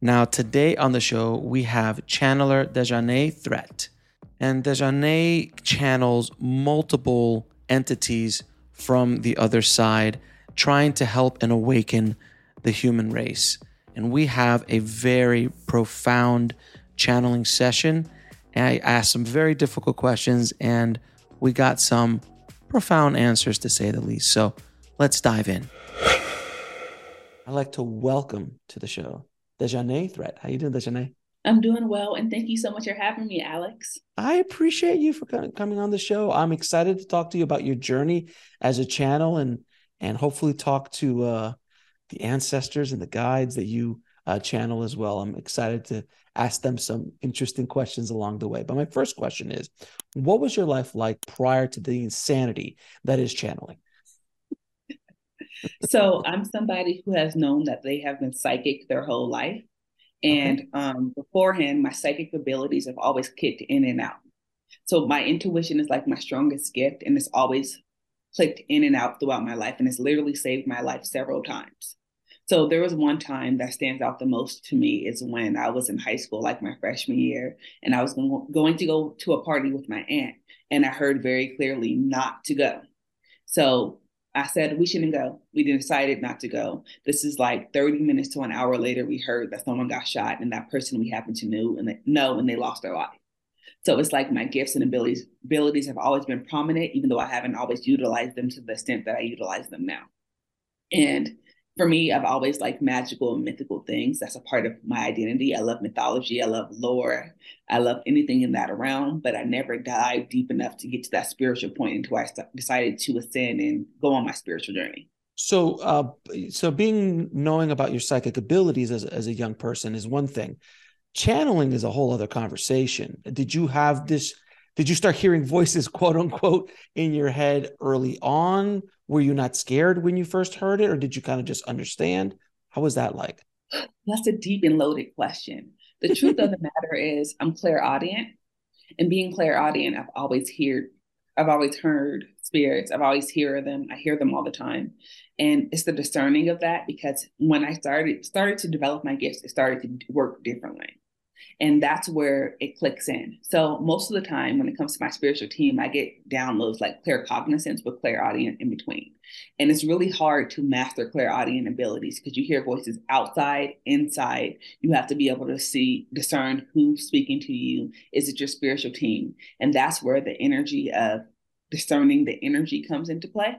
Now, today on the show, we have channeler Desjanée Threat. And Desjanée channels multiple entities from the other side, trying to help and awaken the human race. And we have a very profound channeling session. I asked some very difficult questions, and we got some profound answers to say the least. So let's dive in. I'd like to welcome to the show Desjanée Threat. How you doing, Desjanée? I'm doing well, and thank you so much for having me, Alex. I appreciate you for coming on the show. I'm excited to talk to you about your journey as a channel, and and hopefully talk to uh, the ancestors and the guides that you uh, channel as well. I'm excited to ask them some interesting questions along the way. But my first question is, what was your life like prior to the insanity that is channeling? So I'm somebody who has known that they have been psychic their whole life. And okay. um, beforehand, my psychic abilities have always kicked in and out. So my intuition is like my strongest gift, and it's always clicked in and out throughout my life, and it's literally saved my life several times. So there was one time that stands out the most to me is when I was in high school, like my freshman year, and I was going to go to a party with my aunt, and I heard very clearly not to go. So I said we shouldn't go. We decided not to go. This is like 30 minutes to an hour later. We heard that someone got shot, and that person we happened to know and they, know, and they lost their life. So it's like my gifts and abilities abilities have always been prominent, even though I haven't always utilized them to the extent that I utilize them now. And for me, I've always liked magical and mythical things. That's a part of my identity. I love mythology. I love lore. I love anything in that realm, but I never dive deep enough to get to that spiritual point until I decided to ascend and go on my spiritual journey. So, uh, so being knowing about your psychic abilities as as a young person is one thing. Channeling is a whole other conversation. Did you have this? Did you start hearing voices, quote unquote, in your head early on? were you not scared when you first heard it or did you kind of just understand? How was that like? That's a deep and loaded question. The truth of the matter is i'm clairaudient and being clairaudient i've always heard i've always heard spirits. I've always hear them. I hear them all the time. And it's the discerning of that because when i started started to develop my gifts it started to work differently and that's where it clicks in. So most of the time, when it comes to my spiritual team, I get downloads like claircognizance with clairaudient in between. And it's really hard to master clairaudient abilities because you hear voices outside, inside. You have to be able to see, discern who's speaking to you. Is it your spiritual team? And that's where the energy of discerning the energy comes into play.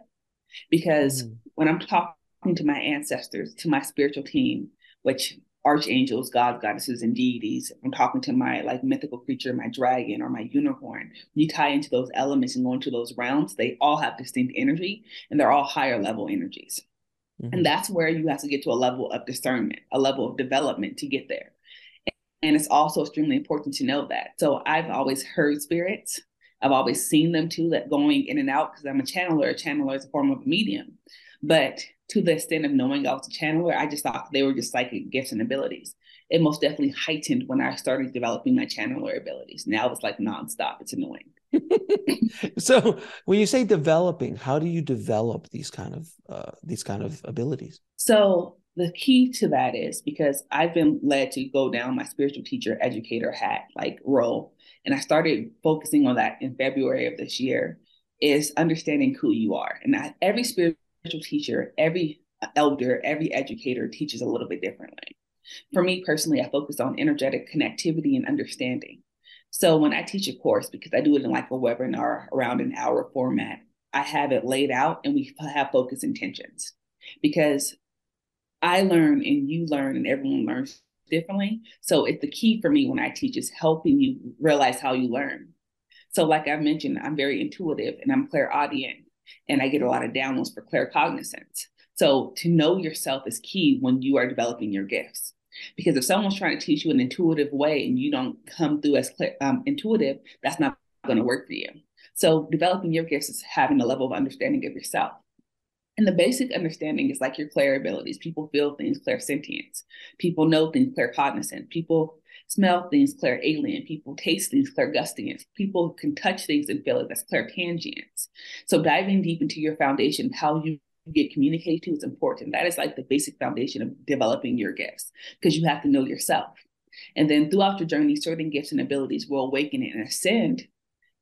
Because mm. when I'm talking to my ancestors, to my spiritual team, which archangels, gods, goddesses, and deities. I'm talking to my like mythical creature, my dragon or my unicorn. you tie into those elements and go into those realms, they all have distinct energy and they're all higher level energies. Mm-hmm. And that's where you have to get to a level of discernment, a level of development to get there. And it's also extremely important to know that. So I've always heard spirits. I've always seen them too, that going in and out because I'm a channeler. A channeler is a form of a medium. But to the extent of knowing I was a channeler, I just thought they were just psychic gifts and abilities. It most definitely heightened when I started developing my channeler abilities. Now it's like nonstop. It's annoying. so when you say developing, how do you develop these kind of uh, these kind of abilities? So the key to that is because I've been led to go down my spiritual teacher educator hat like role, and I started focusing on that in February of this year. Is understanding who you are, and I, every spiritual teacher, every elder, every educator teaches a little bit differently. For me personally, I focus on energetic connectivity and understanding. So when I teach a course, because I do it in like a webinar around an hour format, I have it laid out and we have focus intentions because I learn and you learn and everyone learns differently. So it's the key for me when I teach is helping you realize how you learn. So like I mentioned, I'm very intuitive and I'm clairaudient and I get a lot of downloads for claircognizance. So to know yourself is key when you are developing your gifts. Because if someone's trying to teach you an intuitive way and you don't come through as um, intuitive, that's not going to work for you. So developing your gifts is having a level of understanding of yourself. And the basic understanding is like your clair abilities. People feel things, clairsentience. People know things, claircognizant. People smell things, clairalience. People taste things, clairgustance. People can touch things and feel it, that's clairtangience. So diving deep into your foundation, how you get communicated to is important. That is like the basic foundation of developing your gifts because you have to know yourself. And then throughout your journey, certain gifts and abilities will awaken and ascend.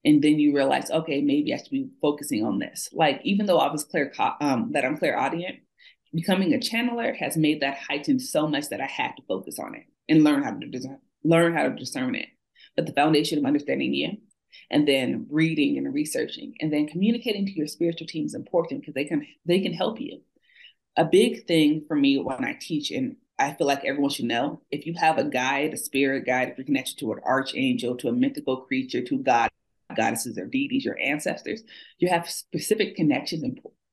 And then you realize, okay, maybe I should be focusing on this. Like even though I was clear, um, that I'm clairaudient, becoming a channeler has made that heightened so much that I had to focus on it and learn how to learn how to discern it. But the foundation of understanding you and then reading and researching and then communicating to your spiritual team is important because they can they can help you. A big thing for me when i teach and i feel like everyone should know if you have a guide a spirit guide if you're connected to an archangel to a mythical creature to god goddesses or deities your ancestors you have specific connections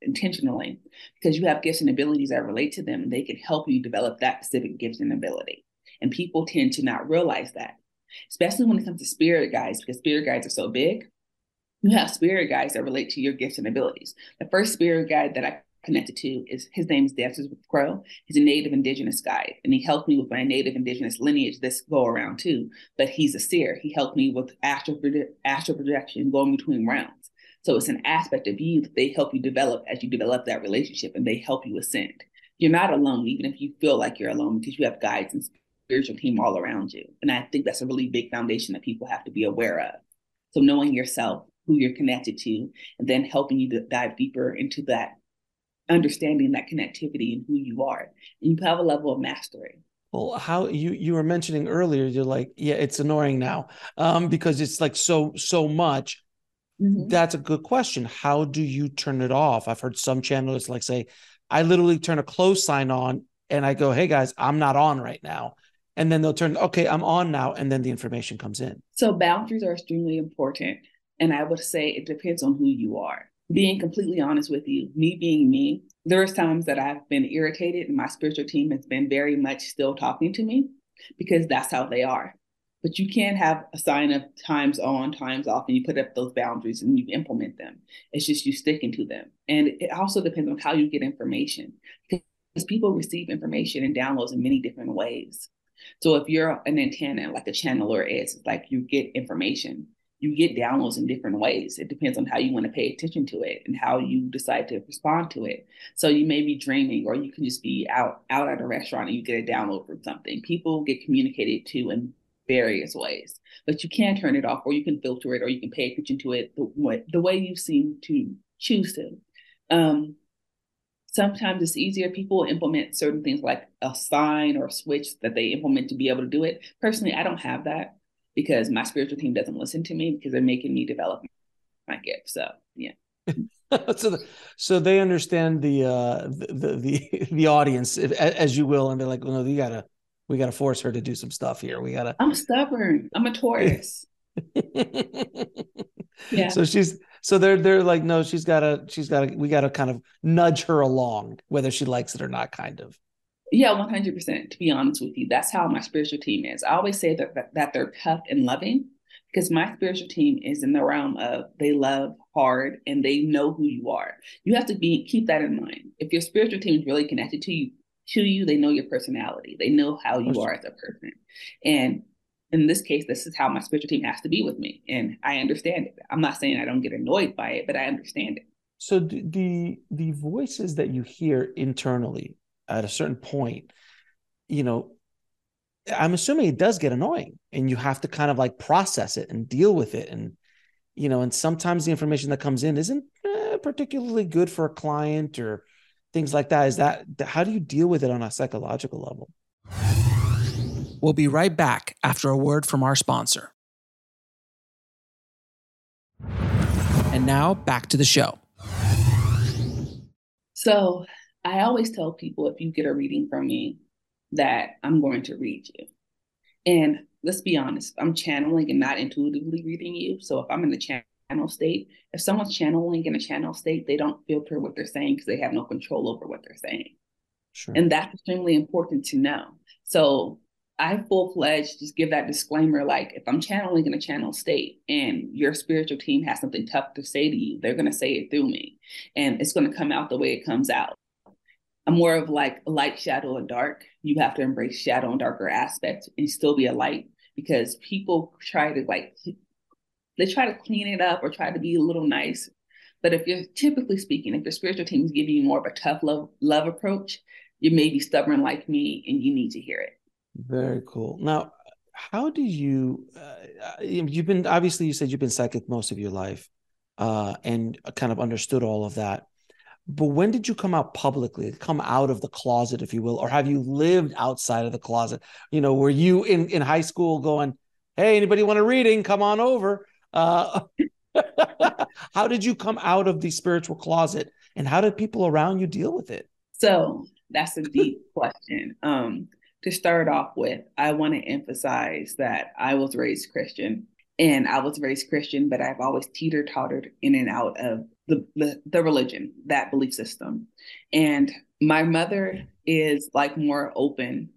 intentionally. Because you have gifts and abilities that relate to them they can help you develop that specific gift and ability and people tend to not realize that especially when it comes to spirit guides, because spirit guides are so big. You have spirit guides that relate to your gifts and abilities. The first spirit guide that I connected to is his name is with Crow. He's a native indigenous guide, and he helped me with my native indigenous lineage this go around too. But he's a seer. He helped me with astral, astral projection going between rounds. So it's an aspect of you that they help you develop as you develop that relationship, and they help you ascend. You're not alone, even if you feel like you're alone, because you have guides and spiritual team all around you. And I think that's a really big foundation that people have to be aware of. So knowing yourself, who you're connected to, and then helping you to dive deeper into that understanding that connectivity and who you are. And you have a level of mastery. Well, how you you were mentioning earlier, you're like, yeah, it's annoying now, um, because it's like so so much. Mm-hmm. That's a good question. How do you turn it off? I've heard some channelers like say, I literally turn a close sign on and I go, hey guys, I'm not on right now and then they'll turn okay i'm on now. And then the information comes in. So boundaries are extremely important. And i would say it depends on who you are. Being completely honest with you me being me there's times that i've been irritated and my spiritual team has been very much still talking to me because that's how they are. But you can't have a sign of times on times off and you put up those boundaries and you implement them. It's just you sticking to them. And it also depends on how you get information because people receive information and downloads in many different ways so if you're an antenna, like a channeler is, like you get information, you get downloads in different ways. It depends on how you want to pay attention to it and how you decide to respond to it. So you may be dreaming, or you can just be out out at a restaurant and you get a download from something. People get communicated to in various ways, but you can turn it off, or you can filter it, or you can pay attention to it the the way you seem to choose to. Um, sometimes it's easier. People implement certain things like a sign or a switch that they implement to be able to do it. Personally, I don't have that because my spiritual team doesn't listen to me because they're making me develop my gift. So yeah. so, the, so they understand the uh the the the audience if, as you will, and they're like, well, no, you gotta we gotta force her to do some stuff here. We gotta. I'm stubborn. I'm a Taurus. yeah. So she's so they're they're like, no, she's gotta she's gotta we gotta kind of nudge her along, whether she likes it or not, kind of. Yeah, one hundred percent. To be honest with you, that's how my spiritual team is. I always say that, that that they're tough and loving because my spiritual team is in the realm of they love hard and they know who you are. You have to be keep that in mind. If your spiritual team is really connected to you, to you, they know your personality. They know how you are as a person. And in this case, this is how my spiritual team has to be with me. And I understand it. I'm not saying I don't get annoyed by it, but I understand it. So the the voices that you hear internally at a certain point, you know, I'm assuming it does get annoying and you have to kind of like process it and deal with it. And, you know, and sometimes the information that comes in isn't eh, particularly good for a client or things like that. Is that, how do you deal with it on a psychological level? We'll be right back after a word from our sponsor. And now back to the show. So I always tell people if you get a reading from me, that I'm going to read you. And let's be honest, I'm channeling and not intuitively reading you. So if I'm in the channel state, if someone's channeling in a channel state, they don't filter what they're saying because they have no control over what they're saying. Sure. And that's extremely important to know. So I full fledged just give that disclaimer like, if I'm channeling in a channel state and your spiritual team has something tough to say to you, they're going to say it through me and it's going to come out the way it comes out. I'm more of like light, shadow, and dark. You have to embrace shadow and darker aspects and still be a light because people try to like, they try to clean it up or try to be a little nice. But if you're typically speaking, if your spiritual team is giving you more of a tough love, love approach, you may be stubborn like me and you need to hear it. Very cool. Now, how do you, uh, you've been, obviously, you said you've been psychic most of your life uh, and kind of understood all of that. But when did you come out publicly, come out of the closet, if you will, or have you lived outside of the closet? You know, were you in, in high school going, hey, anybody want a reading? Come on over. Uh, how did you come out of the spiritual closet and how did people around you deal with it? So that's a deep question. Um, to start off with, I want to emphasize that I was raised Christian and I was raised Christian, but I've always teeter tottered in and out of the, the, the religion, that belief system. And my mother is like more open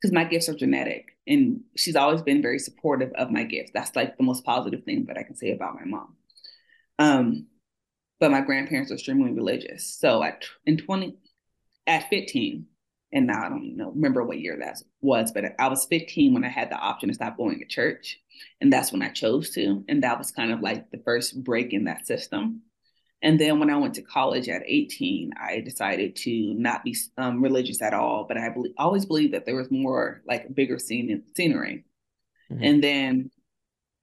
because my gifts are genetic and she's always been very supportive of my gifts. That's like the most positive thing that I can say about my mom. Um, but my grandparents are extremely religious. So at in 20 at 15, and now I don't know remember what year that was, but I was 15 when I had the option to stop going to church. And that's when I chose to. And that was kind of like the first break in that system. And then when I went to college at 18, I decided to not be um, religious at all, but I be- always believed that there was more like bigger scene- scenery. Mm-hmm. And then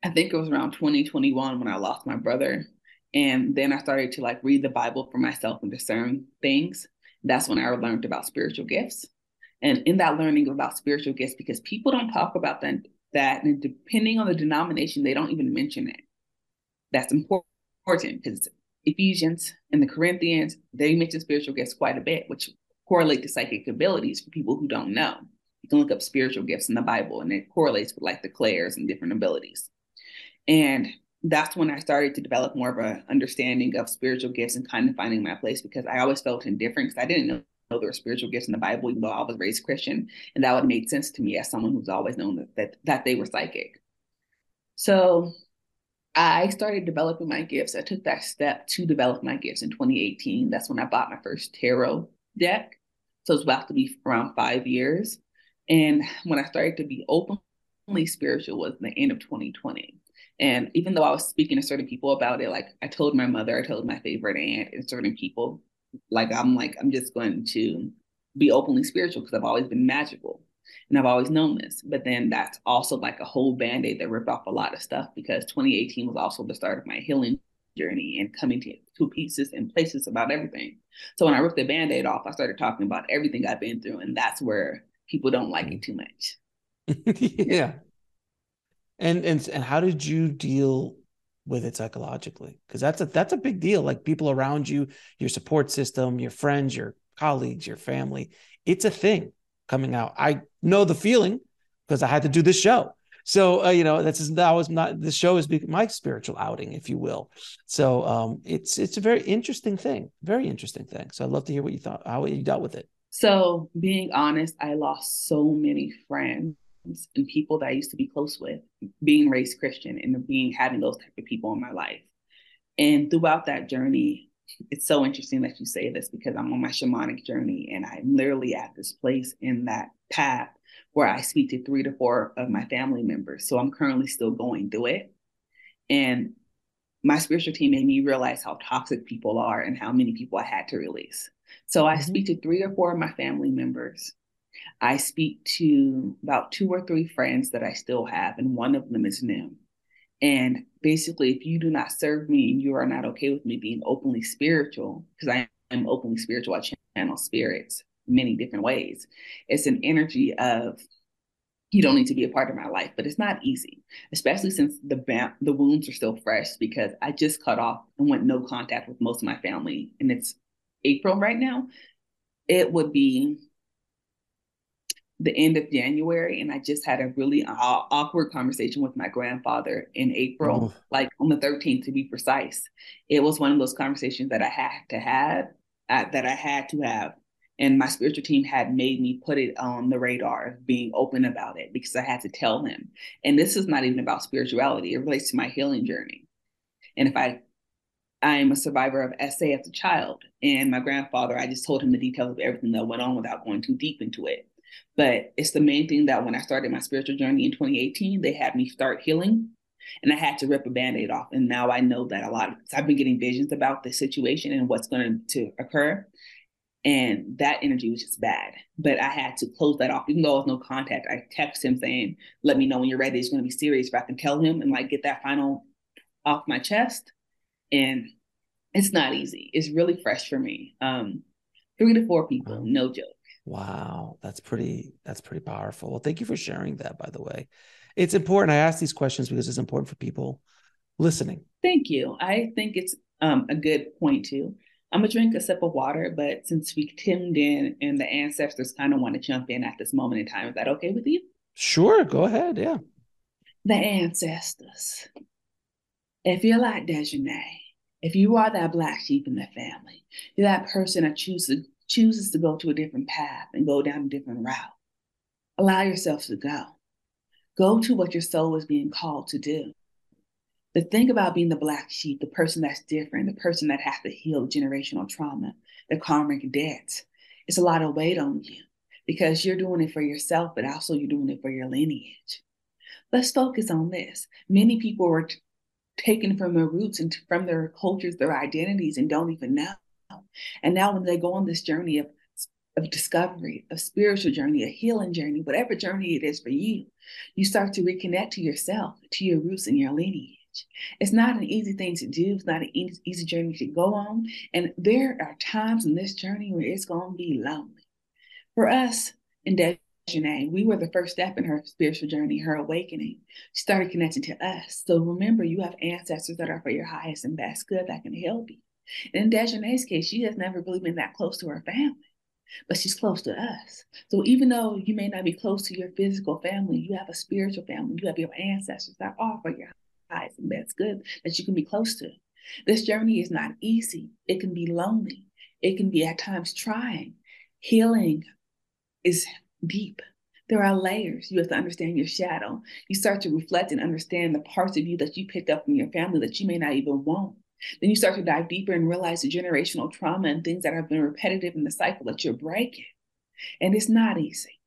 I think it was around 2021 when I lost my brother. And then I started to like read the Bible for myself and discern things. That's when I learned about spiritual gifts. And in that learning about spiritual gifts, because people don't talk about that, that and depending on the denomination, they don't even mention it. That's important because Ephesians and the Corinthians, they mention spiritual gifts quite a bit, which correlate to psychic abilities for people who don't know. You can look up spiritual gifts in the Bible and it correlates with like the clairs and different abilities. And that's when I started to develop more of an understanding of spiritual gifts and kind of finding my place because I always felt indifferent because I didn't know there were spiritual gifts in the Bible, even though I was raised Christian. And that would made sense to me as someone who's always known that, that, that they were psychic. So I started developing my gifts. I took that step to develop my gifts in 2018. That's when I bought my first tarot deck. So it's about to be around five years. And when I started to be openly spiritual was the end of 2020. And even though I was speaking to certain people about it, like I told my mother, I told my favorite aunt and certain people, like I'm like, I'm just going to be openly spiritual because I've always been magical. And I've always known this. But then that's also like a whole band aid that ripped off a lot of stuff because 2018 was also the start of my healing journey and coming to, to pieces and places about everything. So when I ripped the band aid off, I started talking about everything I've been through. And that's where people don't like it too much. yeah. And, and and how did you deal with it psychologically? Because that's a that's a big deal. Like people around you, your support system, your friends, your colleagues, your family. It's a thing coming out. I know the feeling because I had to do this show. So uh, you know that's that was not the show is my spiritual outing, if you will. So um, it's it's a very interesting thing, very interesting thing. So I'd love to hear what you thought, how you dealt with it. So being honest, I lost so many friends and people that I used to be close with, being raised Christian and being having those type of people in my life. And throughout that journey, it's so interesting that you say this because I'm on my shamanic journey and I'm literally at this place in that path where I speak to three to four of my family members. So I'm currently still going through it. And my spiritual team made me realize how toxic people are and how many people I had to release. So I mm-hmm. speak to three or four of my family members. I speak to about two or three friends that I still have, and one of them is new. And basically, if you do not serve me and you are not okay with me being openly spiritual, because I am openly spiritual, I channel spirits many different ways. It's an energy of you don't need to be a part of my life, but it's not easy, especially since the the wounds are still fresh because I just cut off and went no contact with most of my family, and it's April right now. It would be the end of January, and I just had a really awkward conversation with my grandfather in April, oh. like on the 13th to be precise. It was one of those conversations that I had to have, uh, that I had to have and my spiritual team had made me put it on the radar of being open about it because I had to tell them. And this is not even about spirituality, it relates to my healing journey. And if I I am a survivor of SA as a child, and my grandfather, I just told him the details of everything that went on without going too deep into it. But it's the main thing that when I started my spiritual journey in 2018, they had me start healing and I had to rip a band-aid off. And now I know that a lot of I've been getting visions about the situation and what's going to occur. And that energy was just bad. But I had to close that off. Even though there was no contact, I text him saying, let me know when you're ready. It's going to be serious. If I can tell him and like get that final off my chest. And it's not easy. It's really fresh for me. Um, three to four people, no joke. Wow, that's pretty. That's pretty powerful. Well, thank you for sharing that. By the way, it's important. I ask these questions because it's important for people listening. Thank you. I think it's um, a good point too. I'm gonna drink a sip of water, but since we tuned in and the ancestors kind of want to jump in at this moment in time, is that okay with you? Sure, go ahead. Yeah. The ancestors. If you're like Desjanée, if you are that black sheep in the family, you're that person that chooses chooses to go to a different path and go down a different route. Allow yourself to go. Go to what your soul is being called to do the thing about being the black sheep, the person that's different, the person that has to heal generational trauma, the karmic debt, it's a lot of weight on you because you're doing it for yourself, but also you're doing it for your lineage. Let's focus on this. Many people were t- taken from their roots and from their cultures, their identities, and don't even know. And now, when they go on this journey of, of discovery, a spiritual journey, a healing journey, whatever journey it is for you, you start to reconnect to yourself, to your roots and your lineage. It's not an easy thing to do. It's not an easy, easy journey to go on. And there are times in this journey where it's going to be lonely. For us in Desjanée, we were the first step in her spiritual journey, her awakening. She started connecting to us. So remember, you have ancestors that are for your highest and best good that can help you. In Desjanée's case, she has never really been that close to her family but she's close to us. So even though you may not be close to your physical family, you have a spiritual family, you have your ancestors that offer your and that's good that you can be close to. This journey is not easy. It can be lonely. It can be at times trying. Healing is deep. There are layers. You have to understand your shadow. You start to reflect and understand the parts of you that you picked up from your family that you may not even want. Then you start to dive deeper and realize the generational trauma and things that have been repetitive in the cycle that you're breaking. And it's not easy.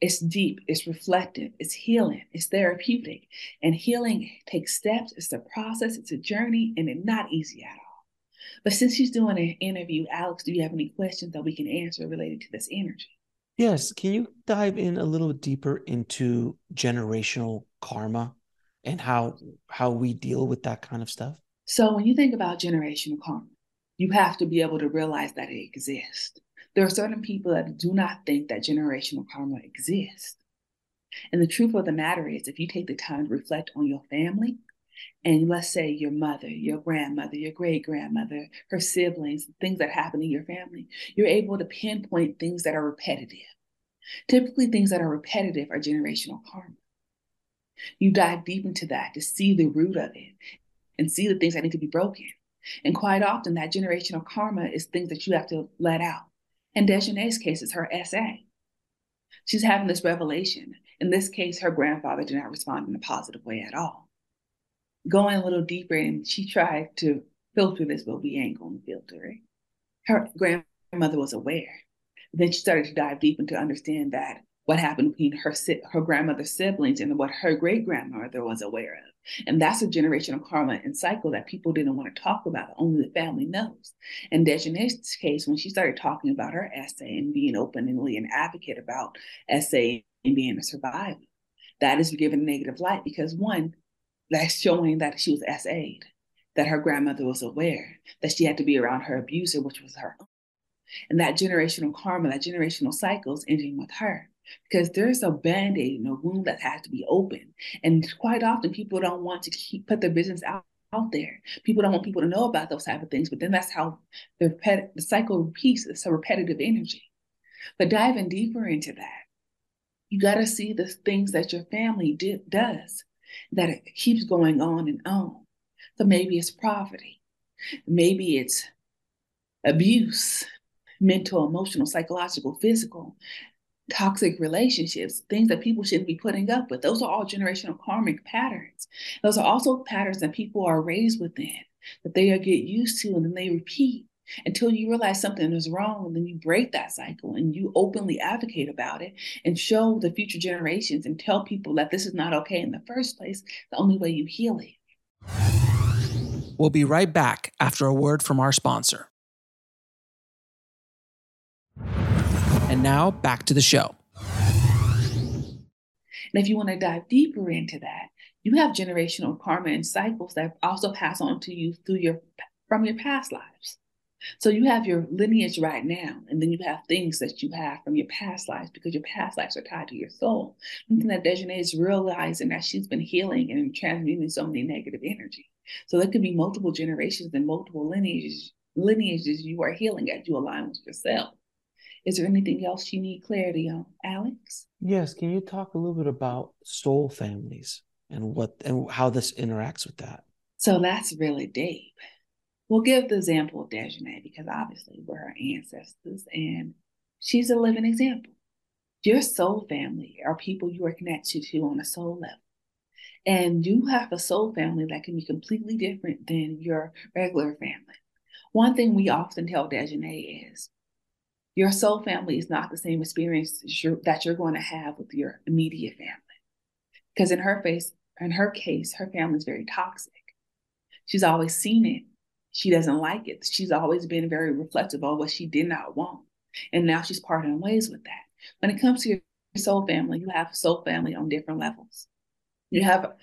It's deep, it's reflective, it's healing, it's therapeutic. And healing takes steps, it's a process, it's a journey, and it's not easy at all. But since she's doing an interview, Alex, do you have any questions that we can answer related to this energy? Yes. Can you dive in a little deeper into generational karma and how how we deal with that kind of stuff? So when you think about generational karma, you have to be able to realize that it exists. There are certain people that do not think that generational karma exists. And the truth of the matter is, if you take the time to reflect on your family, and let's say your mother, your grandmother, your great grandmother, her siblings, things that happen in your family, you're able to pinpoint things that are repetitive. Typically, things that are repetitive are generational karma. You dive deep into that to see the root of it and see the things that need to be broken. And quite often, that generational karma is things that you have to let out. In Desjanée's case, it's her SA. She's having this revelation. In this case, her grandfather did not respond in a positive way at all. Going a little deeper, and she tried to filter this, but we ain't going to filter it. Her grandmother was aware. Then she started to dive deep and to understand that what happened between her her grandmother's siblings and what her great grandmother was aware of. And that's a generational karma and cycle that people didn't want to talk about. Only the family knows. And Desjanée's case, when she started talking about her SA and being openly an advocate about SA and being a survivor, that is given negative light because one, that's showing that she was SA'd, that her grandmother was aware, that she had to be around her abuser, which was her. And that generational karma, that generational cycle is ending with her. Because there's a band-aid in a wound that has to be open. And quite often people don't want to keep put their business out, out there. People don't want people to know about those type of things, but then that's how the, repet- the cycle repeats. It's a repetitive energy. But diving deeper into that, you got to see the things that your family do, does, that it keeps going on and on. So maybe it's poverty, maybe it's abuse, mental, emotional, psychological, physical, toxic relationships, things that people shouldn't be putting up with. Those are all generational karmic patterns. Those are also patterns that people are raised within, that they get used to and then they repeat until you realize something is wrong and then you break that cycle and you openly advocate about it and show the future generations and tell people that this is not okay in the first place the only way you heal it we'll be right back after a word from our sponsor and now back to the show and if you want to dive deeper into that you have generational karma and cycles that also pass on to you through your from your past lives so you have your lineage right now, and then you have things that you have from your past lives because your past lives are tied to your soul. Something that Desjanée is realizing that she's been healing and transmuting so many negative energy. So there could be multiple generations and multiple lineages lineages you are healing as you align with yourself. Is there anything else you need clarity on, Alex? Yes. Can you talk a little bit about soul families and what and how this interacts with that? So that's really deep. We'll give the example of Desjanée because obviously we're her ancestors and she's a living example. Your soul family are people you are connected to on a soul level. And you have a soul family that can be completely different than your regular family. One thing we often tell Desjanée is your soul family is not the same experience that you're going to have with your immediate family. Because in her face, in her case, her family is very toxic. She's always seen it she doesn't like it. She's always been very reflective on what she did not want. And now she's parting ways with that. When it comes to your soul family, you have soul family on different levels. You have a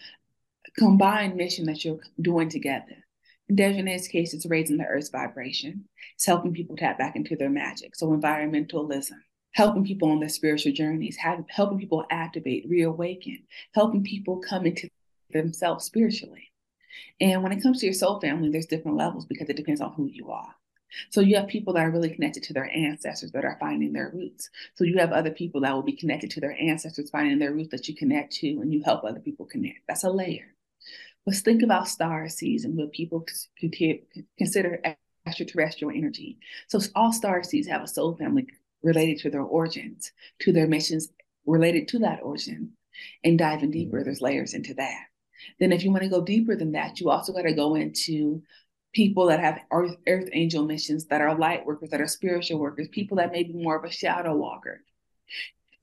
combined mission that you're doing together. Desjanée's case, it's raising the earth's vibration. It's helping people tap back into their magic. So environmentalism, helping people on their spiritual journeys, have, helping people activate, reawaken, helping people come into themselves spiritually. And when it comes to your soul family, there's different levels because it depends on who you are. So you have people that are really connected to their ancestors that are finding their roots. So you have other people that will be connected to their ancestors finding their roots that you connect to and you help other people connect. That's a layer. Let's think about star seeds and what people consider extraterrestrial energy. So all star seeds have a soul family related to their origins, to their missions related to that origin. And diving deeper, mm-hmm. there's layers into that. Then, if you want to go deeper than that, you also got to go into people that have earth, earth angel missions, that are light workers, that are spiritual workers, people that may be more of a shadow walker.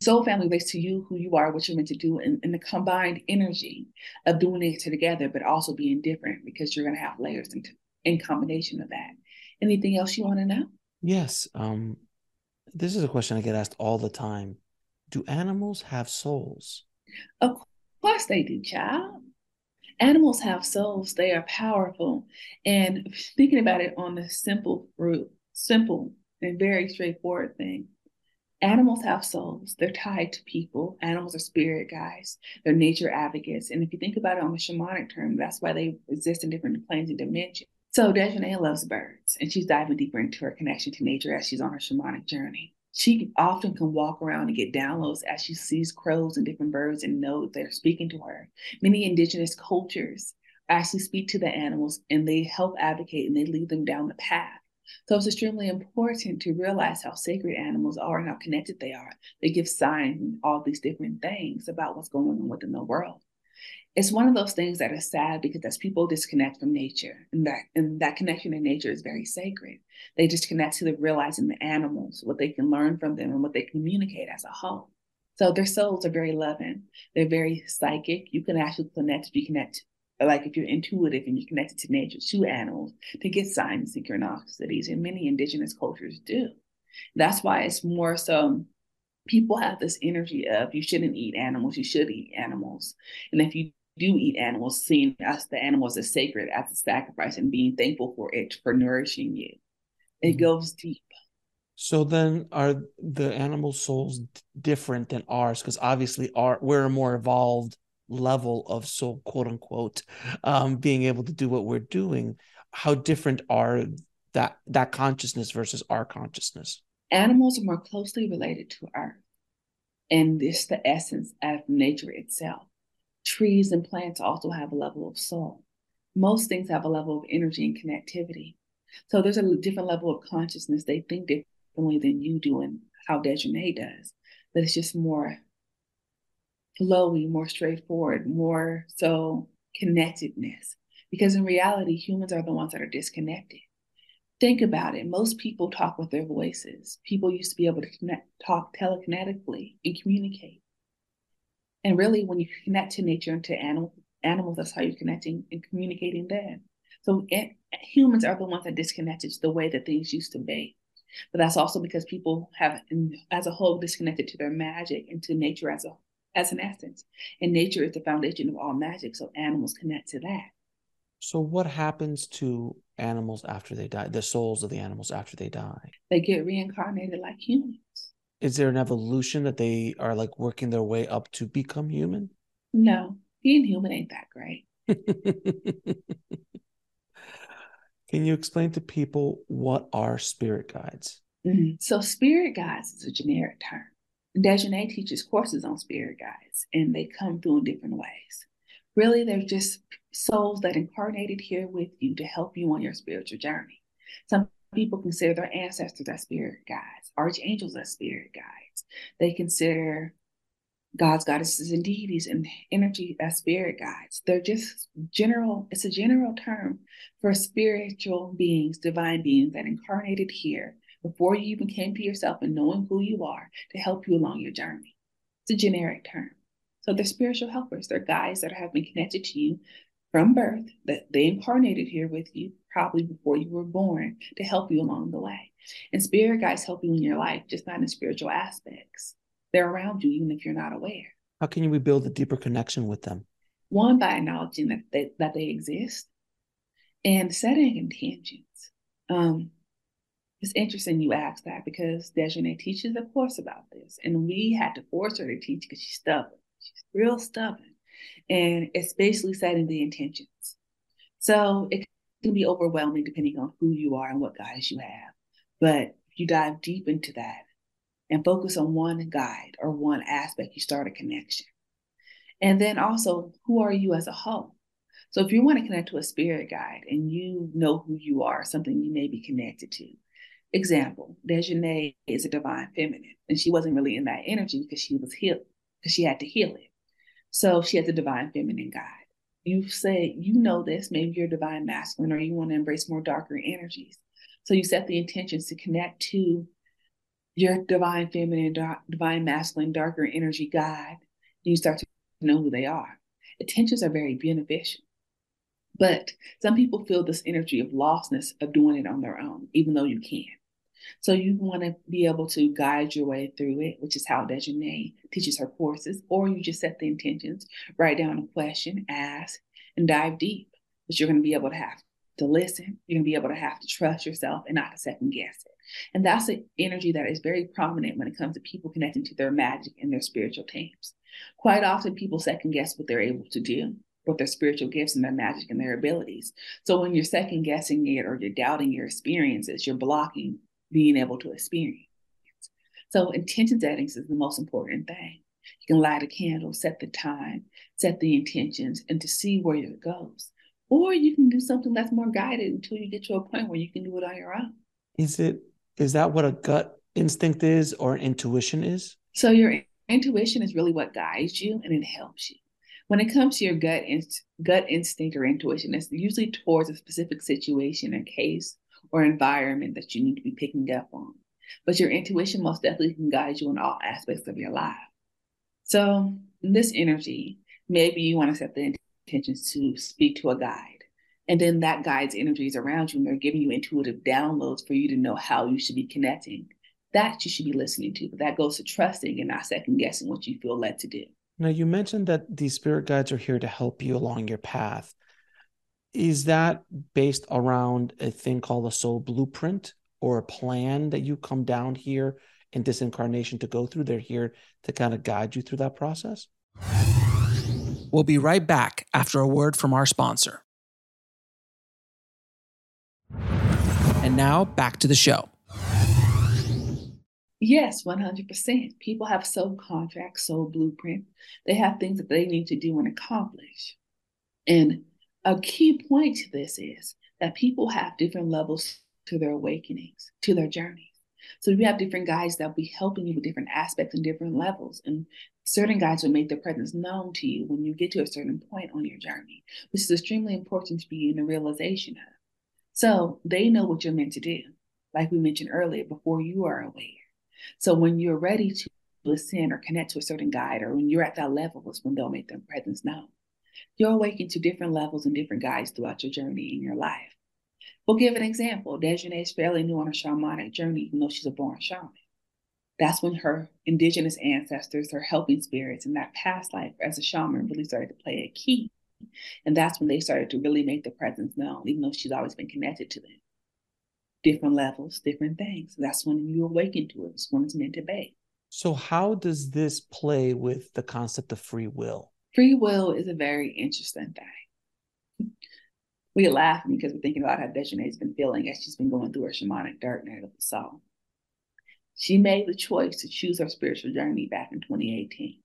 Soul family relates to you, who you are, what you're meant to do, and, and the combined energy of doing it together, but also being different because you're going to have layers in, in combination of that. Anything else you want to know? Yes. Um, this is a question I get asked all the time. Do animals have souls? Of course they do, child animals have souls they are powerful and thinking about it on the simple root simple and very straightforward thing animals have souls. They're tied to people. Animals are spirit guides. They're nature advocates. And if you think about it on the shamanic term that's why they exist in different planes and dimensions. So Desjanée loves birds and she's diving deeper into her connection to nature as she's on her shamanic journey. She often can walk around and get downloads as she sees crows and different birds and know they're speaking to her. Many indigenous cultures actually speak to the animals and they help advocate and they lead them down the path. So it's extremely important to realize how sacred animals are and how connected they are. They give signs and all these different things about what's going on within the world. It's one of those things that is sad because as people disconnect from nature and that and that connection to nature is very sacred. They just connect to the realizing the animals what they can learn from them and what they communicate as a whole. So their souls are very loving. They're very psychic. You can actually connect you connect like if you're intuitive and you're connected to nature to animals to get signs and synchronicities and many indigenous cultures do that's why it's more so people have this energy of you shouldn't eat animals, you should eat animals. And if you do eat animals, seeing us the animals as sacred, as a sacrifice, and being thankful for it for nourishing you. It mm-hmm. goes deep. So then are the animal souls different than ours? Because obviously our we're a more evolved level of soul, quote unquote, um, being able to do what we're doing. How different are that that consciousness versus our consciousness? Animals are more closely related to Earth. And this the essence of nature itself. Trees and plants also have a level of soul. Most things have a level of energy and connectivity. So there's a different level of consciousness. They think differently than you do and how Desjanée does. But it's just more flowy, more straightforward, more so connectedness. Because in reality, humans are the ones that are disconnected. Think about it. Most people talk with their voices. People used to be able to connect, talk telekinetically and communicate. And really, when you connect to nature and to animal, animals, that's how you're connecting and communicating then. So it, humans are the ones that disconnected the way that things used to be. But that's also because people have, as a whole, disconnected to their magic and to nature as a as an essence. And nature is the foundation of all magic, so animals connect to that. So, what happens to animals after they die? The souls of the animals after they die? They get reincarnated like humans. Is there an evolution that they are like working their way up to become human? No, being human ain't that great. Can you explain to people what are spirit guides? Mm-hmm. So, spirit guides is a generic term. Desjanée teaches courses on spirit guides, and they come through in different ways. Really, they're just souls that incarnated here with you to help you on your spiritual journey. Some people consider their ancestors as spirit guides, archangels as spirit guides. They consider gods, goddesses, and deities and energy as spirit guides. They're just general, it's a general term for spiritual beings, divine beings that incarnated here before you even came to yourself and knowing who you are to help you along your journey. It's a generic term. So they're spiritual helpers. They're guides that have been connected to you from birth, that they incarnated here with you probably before you were born to help you along the way. And spirit guides help you in your life, just not in spiritual aspects they're around you, even if you're not aware. How can we build a deeper connection with them? One, by acknowledging that they, that they exist and setting intentions. Um, it's interesting you ask that because Desjanée teaches a course about this, and we had to force her to teach because she's stubborn. She's real stubborn. And it's basically setting the intentions. So it can be overwhelming depending on who you are and what guides you have. But if you dive deep into that, and focus on one guide or one aspect, you start a connection. And then also, who are you as a whole? So if you want to connect to a spirit guide and you know who you are, something you may be connected to. Example, Desjanée is a divine feminine, and she wasn't really in that energy because she was healed, because she had to heal it. So she has a divine feminine guide. You say, you know this, maybe you're divine masculine, or you want to embrace more darker energies. So you set the intentions to connect to your divine feminine, divine masculine, darker energy guide, you start to know who they are. Intentions are very beneficial. But some people feel this energy of lostness of doing it on their own, even though you can. So you want to be able to guide your way through it, which is how Desjanée teaches her courses, or you just set the intentions, write down a question, ask, and dive deep. But you're going to be able to have to listen. You're going to be able to have to trust yourself and not to second guess it. And that's an energy that is very prominent when it comes to people connecting to their magic and their spiritual teams. Quite often, people second guess what they're able to do with their spiritual gifts and their magic and their abilities. So when you're second guessing it or you're doubting your experiences, you're blocking being able to experience. So intention settings is the most important thing. You can light a candle, set the time, set the intentions, and to see where it goes. Or you can do something that's more guided until you get to a point where you can do it on your own. Is it is that what a gut instinct is or intuition is? So your intuition is really what guides you and it helps you. When it comes to your gut in, gut instinct or intuition, it's usually towards a specific situation, or case, or environment that you need to be picking up on. But your intuition most definitely can guide you in all aspects of your life. So in this energy, maybe you want to set the intentions to speak to a guide and then that guides energies around you and they're giving you intuitive downloads for you to know how you should be connecting. That you should be listening to. But that goes to trusting and not second guessing what you feel led to do. Now, you mentioned that these spirit guides are here to help you along your path. Is that based around a thing called a soul blueprint? or a plan that you come down here in this incarnation to go through. They're here to kind of guide you through that process. We'll be right back after a word from our sponsor. And now back to the show. Yes, 100%. People have soul contracts, soul blueprint. They have things that they need to do and accomplish. And a key point to this is that people have different levels to their awakenings, to their journeys. So you have different guides that will be helping you with different aspects and different levels. And certain guides will make their presence known to you when you get to a certain point on your journey, which is extremely important to be in the realization of. So they know what you're meant to do, like we mentioned earlier, before you are aware. So when you're ready to listen or connect to a certain guide, or when you're at that level, is when they'll make their presence known. You'll awaken to different levels and different guides throughout your journey in your life. We'll give an example. Desjanée is fairly new on her shamanic journey, even though she's a born shaman. That's when her indigenous ancestors, her helping spirits in that past life as a shaman really started to play a key. And that's when they started to really make their presence known, even though she's always been connected to them. Different levels, different things. That's when you awaken to it. It's when it's meant to be. So, how does this play with the concept of free will? Free will is a very interesting thing we laugh because we're thinking about how Desjanée's been feeling as she's been going through her shamanic dark night of the soul. She made the choice to choose her spiritual journey back in 2018.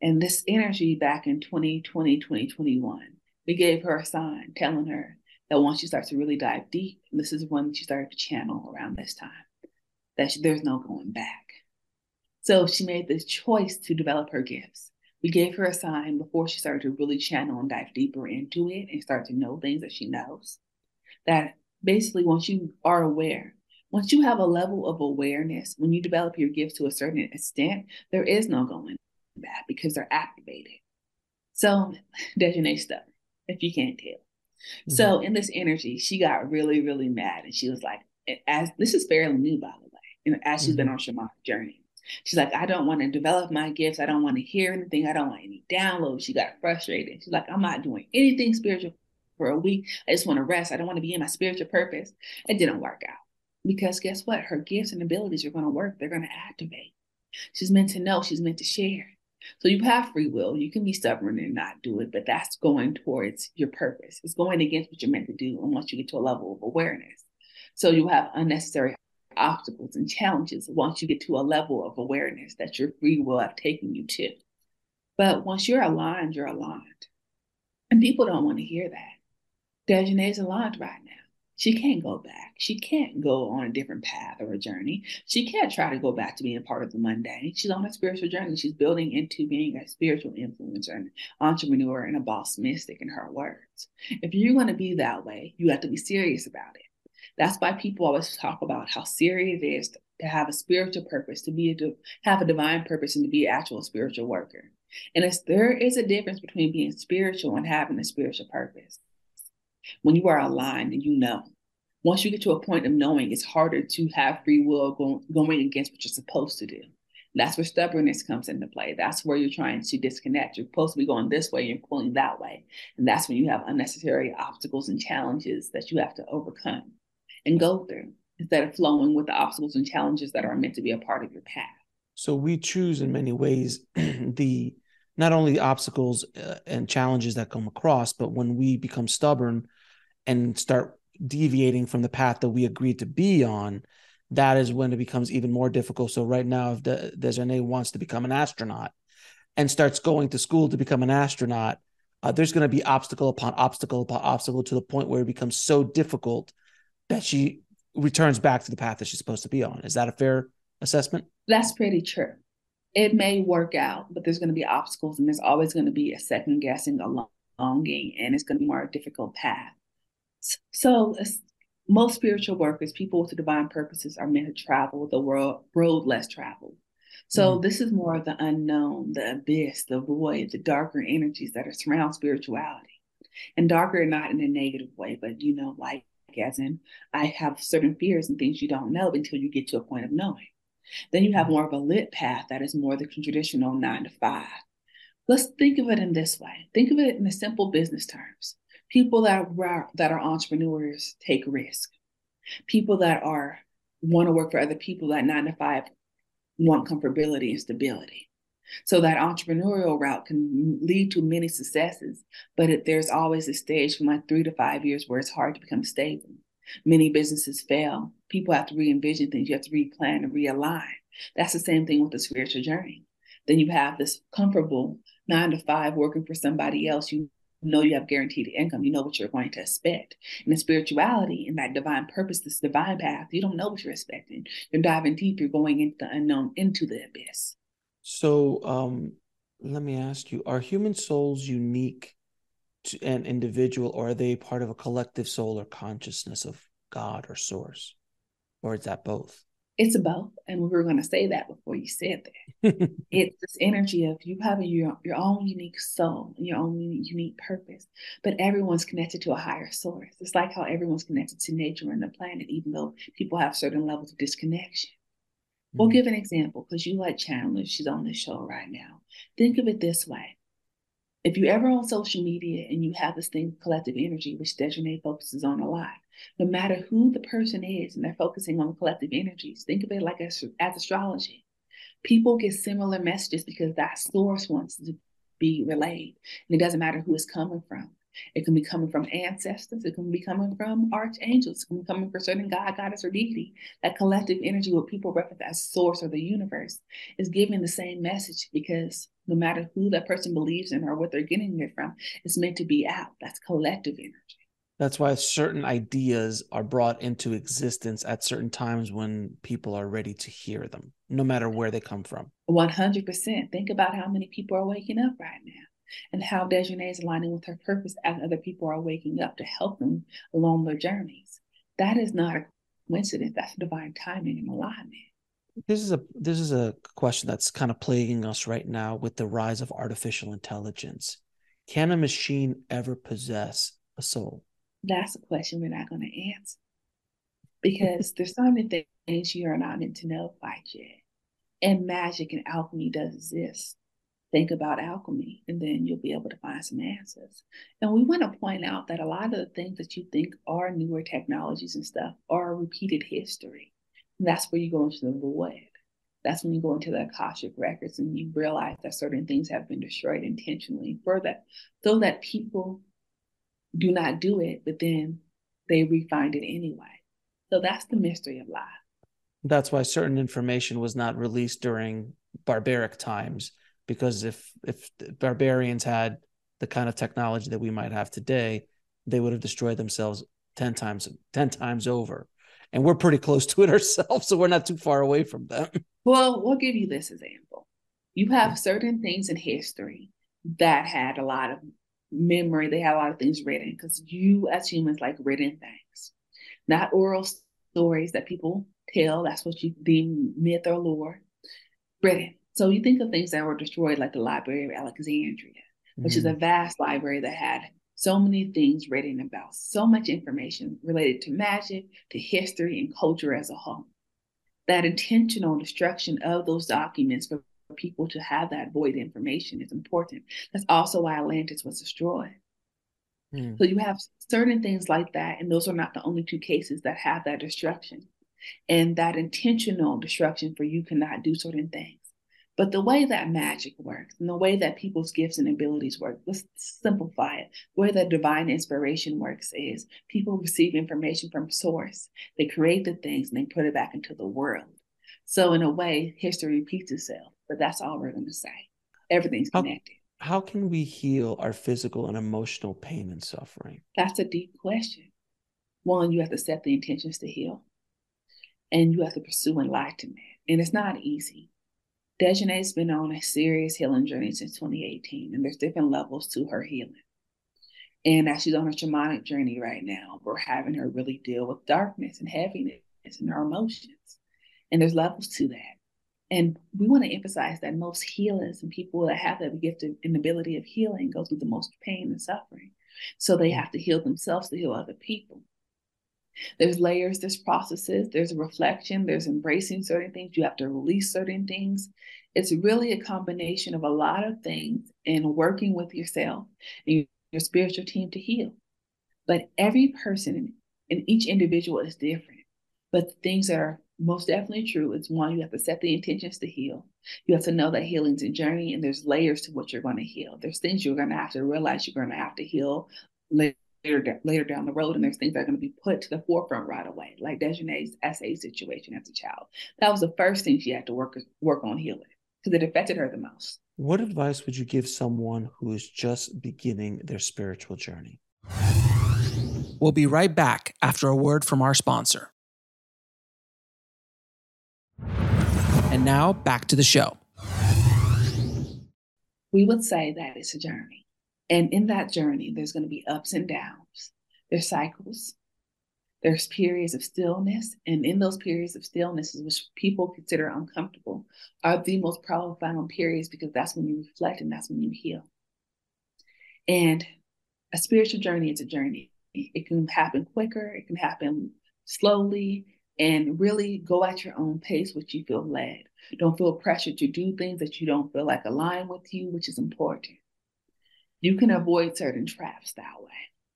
And this energy back in 2020, 2021, we gave her a sign telling her that once she starts to really dive deep, and this is when she started to channel around this time, that she, there's no going back. So she made this choice to develop her gifts we gave her a sign before she started to really channel and dive deeper into it and start to know things that she knows. That basically, once you are aware, once you have a level of awareness, when you develop your gifts to a certain extent, there is no going back because they're activated. So, Desjanée stuff, if you can't tell. Mm-hmm. So, in this energy, she got really, really mad, and she was like, "As this is fairly new, by the way, and as she's mm-hmm. been on shamanic journey, She's like, I don't want to develop my gifts. I don't want to hear anything. I don't want any downloads. She got frustrated. She's like, I'm not doing anything spiritual for a week. I just want to rest. I don't want to be in my spiritual purpose. It didn't work out because guess what? Her gifts and abilities are going to work. They're going to activate. She's meant to know. She's meant to share. So you have free will. You can be stubborn and not do it, but that's going towards your purpose. It's going against what you're meant to do. And once you get to a level of awareness, so you have unnecessary obstacles and challenges once you get to a level of awareness that your free will have taken you to. But once you're aligned, you're aligned. And people don't want to hear that. Desjanée's aligned right now. She can't go back. She can't go on a different path or a journey. She can't try to go back to being part of the mundane. She's on a spiritual journey. She's building into being a spiritual influencer and entrepreneur and a boss mystic in her words. If you're going to be that way, you have to be serious about it. That's why people always talk about how serious it is to have a spiritual purpose, to be a, to have a divine purpose, and to be an actual spiritual worker. And it's, there is a difference between being spiritual and having a spiritual purpose. When you are aligned and you know, once you get to a point of knowing, it's harder to have free will go, going against what you're supposed to do. That's where stubbornness comes into play. That's where you're trying to disconnect. You're supposed to be going this way, and you're pulling that way. And that's when you have unnecessary obstacles and challenges that you have to overcome and go through instead of flowing with the obstacles and challenges that are meant to be a part of your path. So we choose in many ways the not only the obstacles uh, and challenges that come across, but when we become stubborn and start deviating from the path that we agreed to be on, that is when it becomes even more difficult. So right now, if De- Desjanée wants to become an astronaut and starts going to school to become an astronaut, uh, there's going to be obstacle upon obstacle upon obstacle to the point where it becomes so difficult that she returns back to the path that she's supposed to be on. Is that a fair assessment? That's pretty true. It may work out, but there's going to be obstacles, and there's always going to be a second guessing, a longing, and it's going to be more a difficult path. So, most spiritual workers, people with divine purposes, are meant to travel the world road less traveled. So, mm this is more of the unknown, the abyss, the void, the darker energies that are surround spirituality. And darker, not in a negative way, but you know, like as in I have certain fears and things you don't know until you get to a point of knowing. Then you have mm-hmm. more of a lit path that is more the traditional nine to five. Let's think of it in this way. Think of it in the simple business terms. People that are that are entrepreneurs take risk. People that are want to work for other people that nine to five want comfortability and stability. So that entrepreneurial route can lead to many successes, but it, there's always a stage from like three to five years where it's hard to become stable. Many businesses fail. People have to re-envision things. You have to replan and realign. That's the same thing with the spiritual journey. Then you have this comfortable nine to five working for somebody else. You know you have guaranteed income. You know what you're going to expect. And in spirituality, in that divine purpose, this divine path, you don't know what you're expecting. You're diving deep. You're going into the unknown, into the abyss. So um, let me ask you: Are human souls unique to an individual, or are they part of a collective soul or consciousness of God or Source, or is that both? It's both, and we were going to say that before you said that. it's this energy of you having your your own unique soul, and your own unique purpose, but everyone's connected to a higher source. It's like how everyone's connected to nature and the planet, even though people have certain levels of disconnection. We'll mm-hmm. give an example because you like Chandler. She's on the show right now. Think of it this way. If you're ever on social media and you have this thing, collective energy, which Desjanée focuses on a lot, no matter who the person is and they're focusing on collective energies, think of it like as, as astrology. People get similar messages because that source wants to be relayed. And it doesn't matter who it's coming from. It can be coming from ancestors. It can be coming from archangels. It can be coming from certain God, goddess, or deity. That collective energy, what people reference as source or the universe, is giving the same message because no matter who that person believes in or what they're getting it from, it's meant to be out. That's collective energy. That's why certain ideas are brought into existence at certain times when people are ready to hear them, no matter where they come from. 100%. Think about how many people are waking up right now and how Desjanée is aligning with her purpose as other people are waking up to help them along their journeys. That is not a coincidence. That's divine timing and alignment. This is a this is a question that's kind of plaguing us right now with the rise of artificial intelligence. Can a machine ever possess a soul? That's a question we're not going to answer because there's so many things you are not meant to know quite yet. And magic and alchemy does exist think about alchemy and then you'll be able to find some answers. And we want to point out that a lot of the things that you think are newer technologies and stuff are repeated history. And that's where you go into the void. That's when you go into the Akashic records and you realize that certain things have been destroyed intentionally for that, so that people do not do it, but then they refind it anyway. So that's the mystery of life. That's why certain information was not released during barbaric times because if if barbarians had the kind of technology that we might have today, they would have destroyed themselves 10 times 10 times over. And we're pretty close to it ourselves, so we're not too far away from them. Well, we'll give you this example. You have mm-hmm. certain things in history that had a lot of memory, they had a lot of things written because you as humans like written things, not oral stories that people tell. That's what you deem myth or lore. Written. So you think of things that were destroyed, like the Library of Alexandria, which mm-hmm. is a mm-hmm. vast library that had so many things written about, so much information related to magic, to history, and culture as a whole. That intentional destruction of those documents for people to have that void information is important. That's also why Atlantis was destroyed. Mm. So you have certain things like that, and those are not the only two cases that have that destruction. And that intentional destruction for you cannot do certain things. But the way that magic works and the way that people's gifts and abilities work, let's simplify it. The way that divine inspiration works is people receive information from source. They create the things and they put it back into the world. So in a way, history repeats itself, but that's all we're going to say. Everything's connected. How, how can we heal our physical and emotional pain and suffering? That's a deep question. One, you have to set the intentions to heal. And you have to pursue enlightenment. And it's not easy Has been on a serious healing journey since 2018, and there's different levels to her healing. And as she's on a shamanic journey right now, we're having her really deal with darkness and heaviness and her emotions. And there's levels to that. And we want to emphasize that most healers and people that have that gift and ability of healing go through the most pain and suffering. So they mm. have to heal themselves to heal other people. There's layers, there's processes, there's reflection, there's embracing certain things. You have to release certain things. It's really a combination of a lot of things and working with yourself and your spiritual team to heal. But every person and each individual is different. But things that are most definitely true is one, you have to set the intentions to heal. You have to know that healing's a journey and there's layers to what you're going to heal. There's things you're going to have to realize you're going to have to heal later, later later down the road. And there's things that are going to be put to the forefront right away, like Desjanée's SA situation as a child. That was the first thing she had to work, work on healing because it affected her the most. What advice would you give someone who is just beginning their spiritual journey? We'll be right back after a word from our sponsor. And now back to the show. We would say that it's a journey. And in that journey, there's going to be ups and downs. There's cycles. There's periods of stillness. And in those periods of stillness, which people consider uncomfortable, are the most profound final periods because that's when you reflect and that's when you heal. And a spiritual journey is a journey. It can happen quicker, it can happen slowly, and really go at your own pace, which you feel led. Don't feel pressured to do things that you don't feel like align with you, which is important. You can avoid certain traps that way.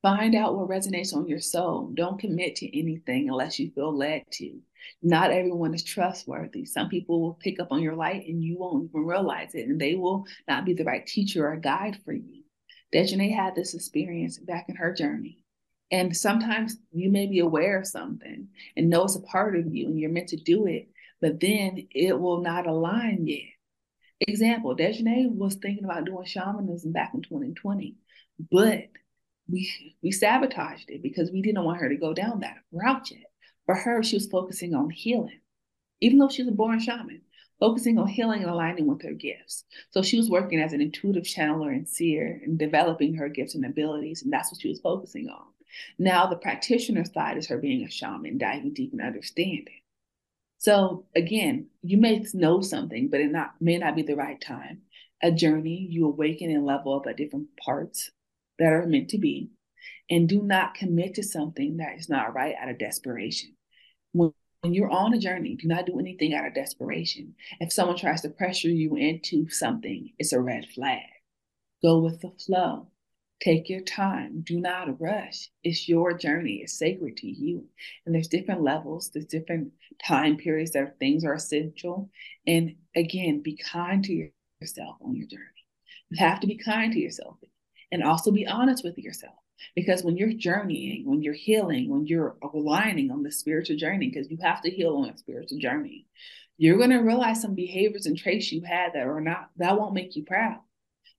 Find out what resonates on your soul. Don't commit to anything unless you feel led to. Not everyone is trustworthy. Some people will pick up on your light and you won't even realize it, and they will not be the right teacher or guide for you. Desjanée had this experience back in her journey. And sometimes you may be aware of something and know it's a part of you and you're meant to do it, but then it will not align yet. Example, Desjanée was thinking about doing shamanism back in 2020, but we we sabotaged it because we didn't want her to go down that route yet. For her, she was focusing on healing, even though she's a born shaman, focusing on healing and aligning with her gifts. So she was working as an intuitive channeler and seer and developing her gifts and abilities, and that's what she was focusing on. Now, the practitioner side is her being a shaman, diving deep and understanding. So again, you may know something, but it not may not be the right time. A journey, you awaken and level up at different parts that are meant to be, and do not commit to something that is not right out of desperation. When, when you're on a journey, do not do anything out of desperation. If someone tries to pressure you into something, it's a red flag. Go with the flow. Take your time. Do not rush. It's your journey. It's sacred to you. And there's different levels, there's different time periods that things are essential. And again, be kind to yourself on your journey. You have to be kind to yourself and also be honest with yourself. Because when you're journeying, when you're healing, when you're aligning on the spiritual journey, because you have to heal on a spiritual journey, you're going to realize some behaviors and traits you had that are not, that won't make you proud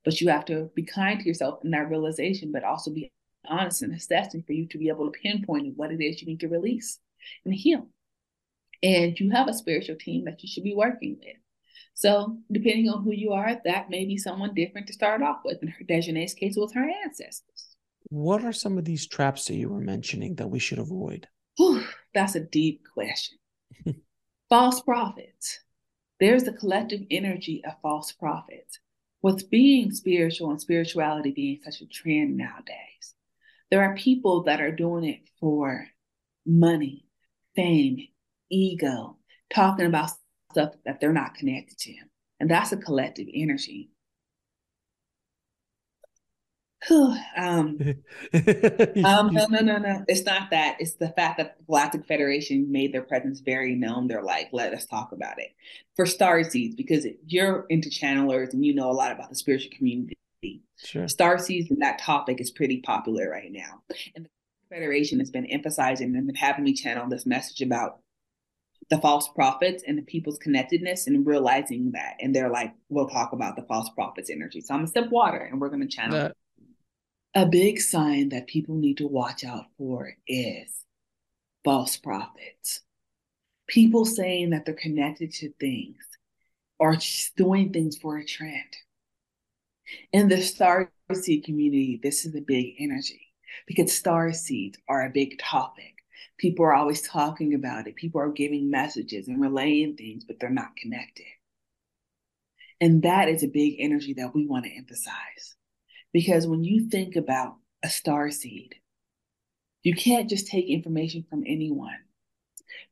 but you have to be kind to yourself in that realization, but also be honest and assessing for you to be able to pinpoint what it is you need to release and heal. And you have a spiritual team that you should be working with. So, depending on who you are, that may be someone different to start off with. In her Desjanée's case, was her ancestors. What are some of these traps that you were mentioning that we should avoid? Whew, that's a deep question. false prophets. There's the collective energy of false prophets with being spiritual and spirituality being such a trend nowadays, there are people that are doing it for money, fame, ego, talking about stuff that they're not connected to. And that's a collective energy. Um, um, no, no, no, no. It's not that. It's the fact that the Galactic Federation made their presence very known. They're like, let us talk about it. For star seeds, because you're into channelers and you know a lot about the spiritual community. Sure. Star seeds and that topic is pretty popular right now. And the Federation has been emphasizing and been having me channel this message about the false prophets and the people's connectedness and realizing that. And they're like, we'll talk about the false prophets energy. So I'm gonna step water and we're gonna channel that a big sign that people need to watch out for is false prophets. People saying that they're connected to things or doing things for a trend. In the star seed community, this is a big energy because star seeds are a big topic. People are always talking about it. People are giving messages and relaying things, but they're not connected. And that is a big energy that we want to emphasize. Because when you think about a star seed, you can't just take information from anyone.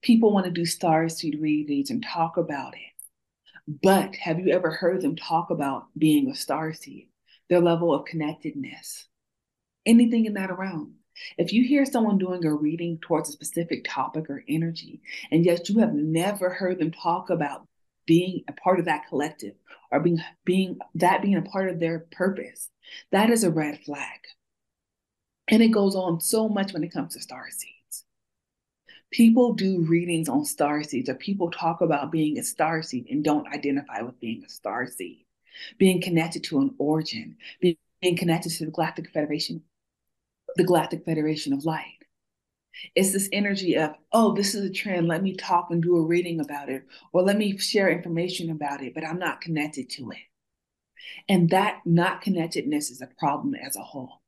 People want to do star seed readings and talk about it. But have you ever heard them talk about being a star seed, their level of connectedness, anything in that realm? If you hear someone doing a reading towards a specific topic or energy, and yet you have never heard them talk about being a part of that collective or being being that being a part of their purpose, that is a red flag. And it goes on so much when it comes to star seeds. People do readings on star seeds, or people talk about being a star seed and don't identify with being a star seed, being connected to an origin, being connected to the Galactic Federation the Galactic Federation of Light. It's this energy of, oh, this is a trend. Let me talk and do a reading about it, or let me share information about it, but I'm not connected to it. And that not connectedness is a problem as a whole.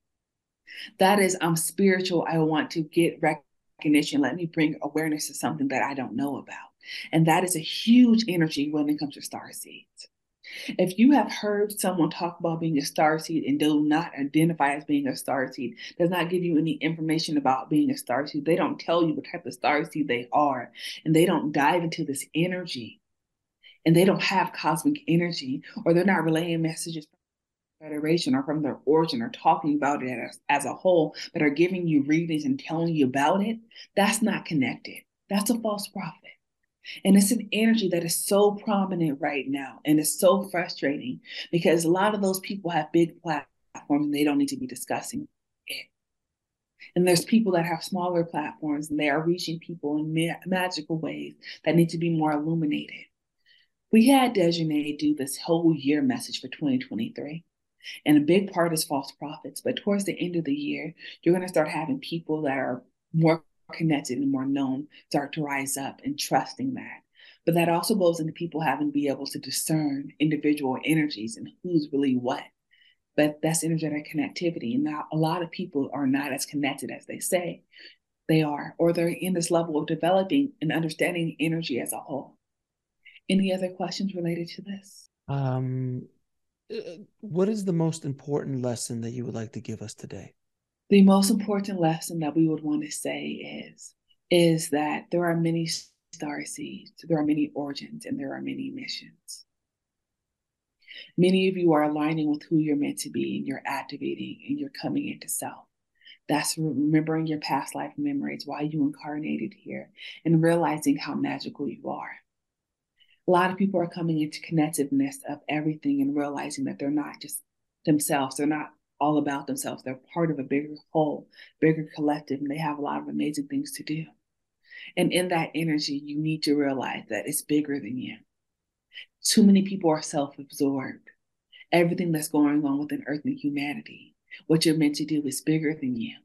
That is, I'm spiritual. I want to get recognition. Let me bring awareness to something that I don't know about. And that is a huge energy when it comes to star seeds. If you have heard someone talk about being a star seed and do not identify as being a star seed, does not give you any information about being a star seed, they don't tell you what type of star seed they are, and they don't dive into this energy, and they don't have cosmic energy, or they're not relaying messages from the Federation or from their origin or talking about it as, as a whole, but are giving you readings and telling you about it, that's not connected. That's a false prophet. And it's an energy that is so prominent right now. And it's so frustrating because a lot of those people have big platforms and they don't need to be discussing it. And there's people that have smaller platforms and they are reaching people in ma- magical ways that need to be more illuminated. We had Desjanée do this whole year message for 2023. And a big part is false prophets. But towards the end of the year, you're going to start having people that are more connected and more known start to rise up and trusting that. But that also goes into people having to be able to discern individual energies and who's really what. But that's energetic connectivity. And now a lot of people are not as connected as they say they are, or they're in this level of developing and understanding energy as a whole. Any other questions related to this? Um, uh, what is the most important lesson that you would like to give us today? The most important lesson that we would want to say is is that there are many star seeds, there are many origins, and there are many missions. Many of you are aligning with who you're meant to be, and you're activating and you're coming into self. That's remembering your past life memories, why you incarnated here, and realizing how magical you are. A lot of people are coming into connectedness of everything and realizing that they're not just themselves, they're not all about themselves. They're part of a bigger whole, bigger collective, and they have a lot of amazing things to do. And in that energy, you need to realize that it's bigger than you. Too many people are self absorbed. Everything that's going on within Earth and humanity, what you're meant to do is bigger than you.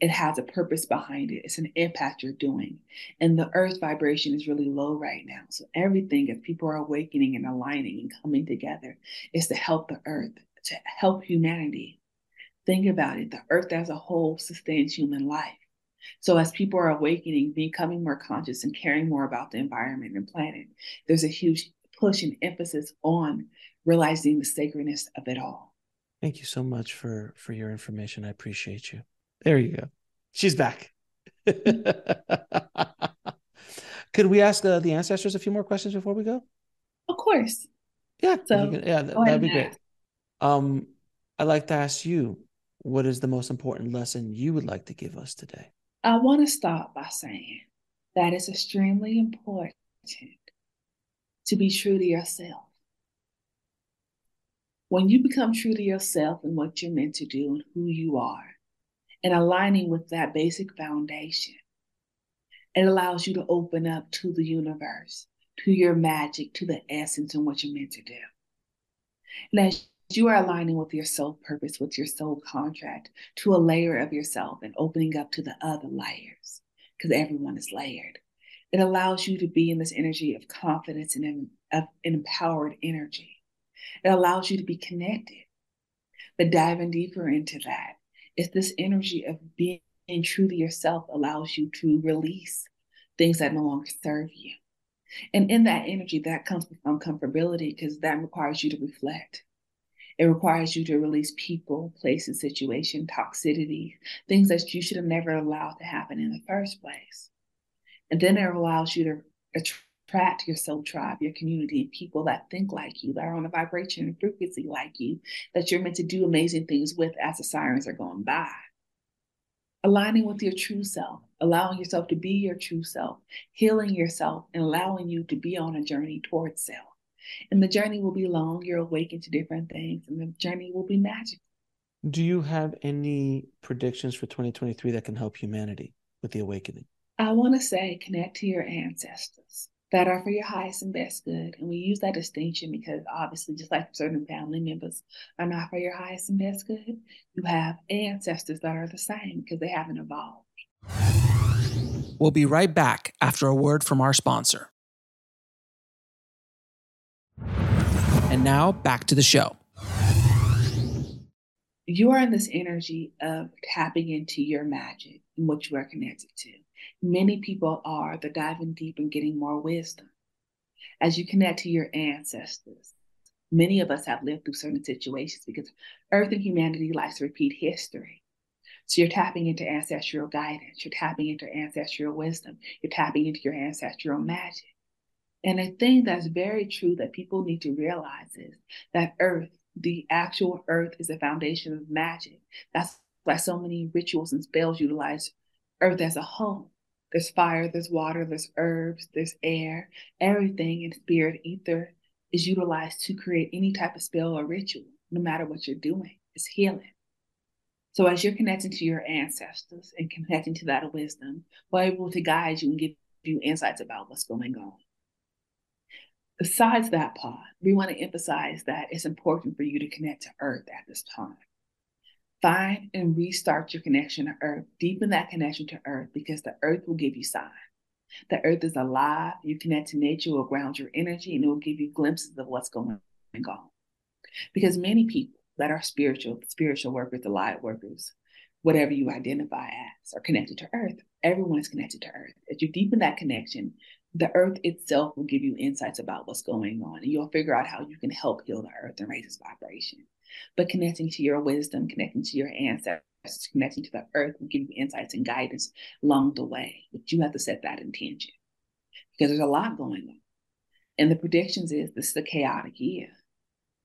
It has a purpose behind it. It's an impact you're doing. And the earth vibration is really low right now. So everything, if people are awakening and aligning and coming together, is to help the earth, to help humanity, Think about it the earth as a whole sustains human life. So, as people are awakening, becoming more conscious, and caring more about the environment and planet, there's a huge push and emphasis on realizing the sacredness of it all. Thank you so much for for your information. I appreciate you. There you go. She's back. Could we ask uh, the ancestors a few more questions before we go? Of course. Yeah. So, yeah, that'd be great. Um, I'd like to ask you what is the most important lesson you would like to give us today? I want to start by saying that it's extremely important to be true to yourself. When you become true to yourself and what you're meant to do and who you are, and aligning with that basic foundation, it allows you to open up to the universe, to your magic, to the essence and what you're meant to do. And as you are aligning with your soul purpose, with your soul contract to a layer of yourself and opening up to the other layers because everyone is layered. It allows you to be in this energy of confidence and of empowered energy. It allows you to be connected. But diving deeper into that is this energy of being true to yourself allows you to release things that no longer serve you. And in that energy, that comes from comfortability because that requires you to reflect. It requires you to release people, places, situation, toxicity, things that you should have never allowed to happen in the first place. And then it allows you to attract your soul tribe, your community, people that think like you, that are on a vibration and frequency like you, that you're meant to do amazing things with as the sirens are going by. aligning with your true self, allowing yourself to be your true self, healing yourself, and allowing you to be on a journey towards self. And the journey will be long. You're awakened to different things, and the journey will be magical. Do you have any predictions for 2023 that can help humanity with the awakening? I want to say connect to your ancestors that are for your highest and best good. And we use that distinction because obviously, just like certain family members are not for your highest and best good, you have ancestors that are the same because they haven't evolved. We'll be right back after a word from our sponsor. And now back to the show. You are in this energy of tapping into your magic and what you are connected to. Many people are. They're diving deep and getting more wisdom. As you connect to your ancestors, many of us have lived through certain situations because Earth and humanity likes to repeat history. So you're tapping into ancestral guidance, you're tapping into ancestral wisdom, you're tapping into your ancestral magic. And a thing that's very true that people need to realize is that Earth, the actual Earth, is the foundation of magic. That's why so many rituals and spells utilize Earth as a home. There's fire, there's water, there's herbs, there's air. Everything in spirit ether is utilized to create any type of spell or ritual, no matter what you're doing. It's healing. So as you're connecting to your ancestors and connecting to that wisdom, we're able to guide you and give you insights about what's going on. Besides that part, we want to emphasize that it's important for you to connect to Earth at this time. Find and restart your connection to Earth. Deepen that connection to Earth because the Earth will give you signs. The Earth is alive. You connect to nature, will ground your energy, and it will give you glimpses of what's going on. Because many people that are spiritual, spiritual workers, the light workers, whatever you identify as, are connected to Earth. Everyone is connected to Earth. As you deepen that connection, the Earth itself will give you insights about what's going on, and you'll figure out how you can help heal the Earth and raise its vibration. But connecting to your wisdom, connecting to your ancestors, connecting to the earth will give you insights and guidance along the way. But you have to set that intention because there's a lot going on. And the predictions is this is a chaotic year.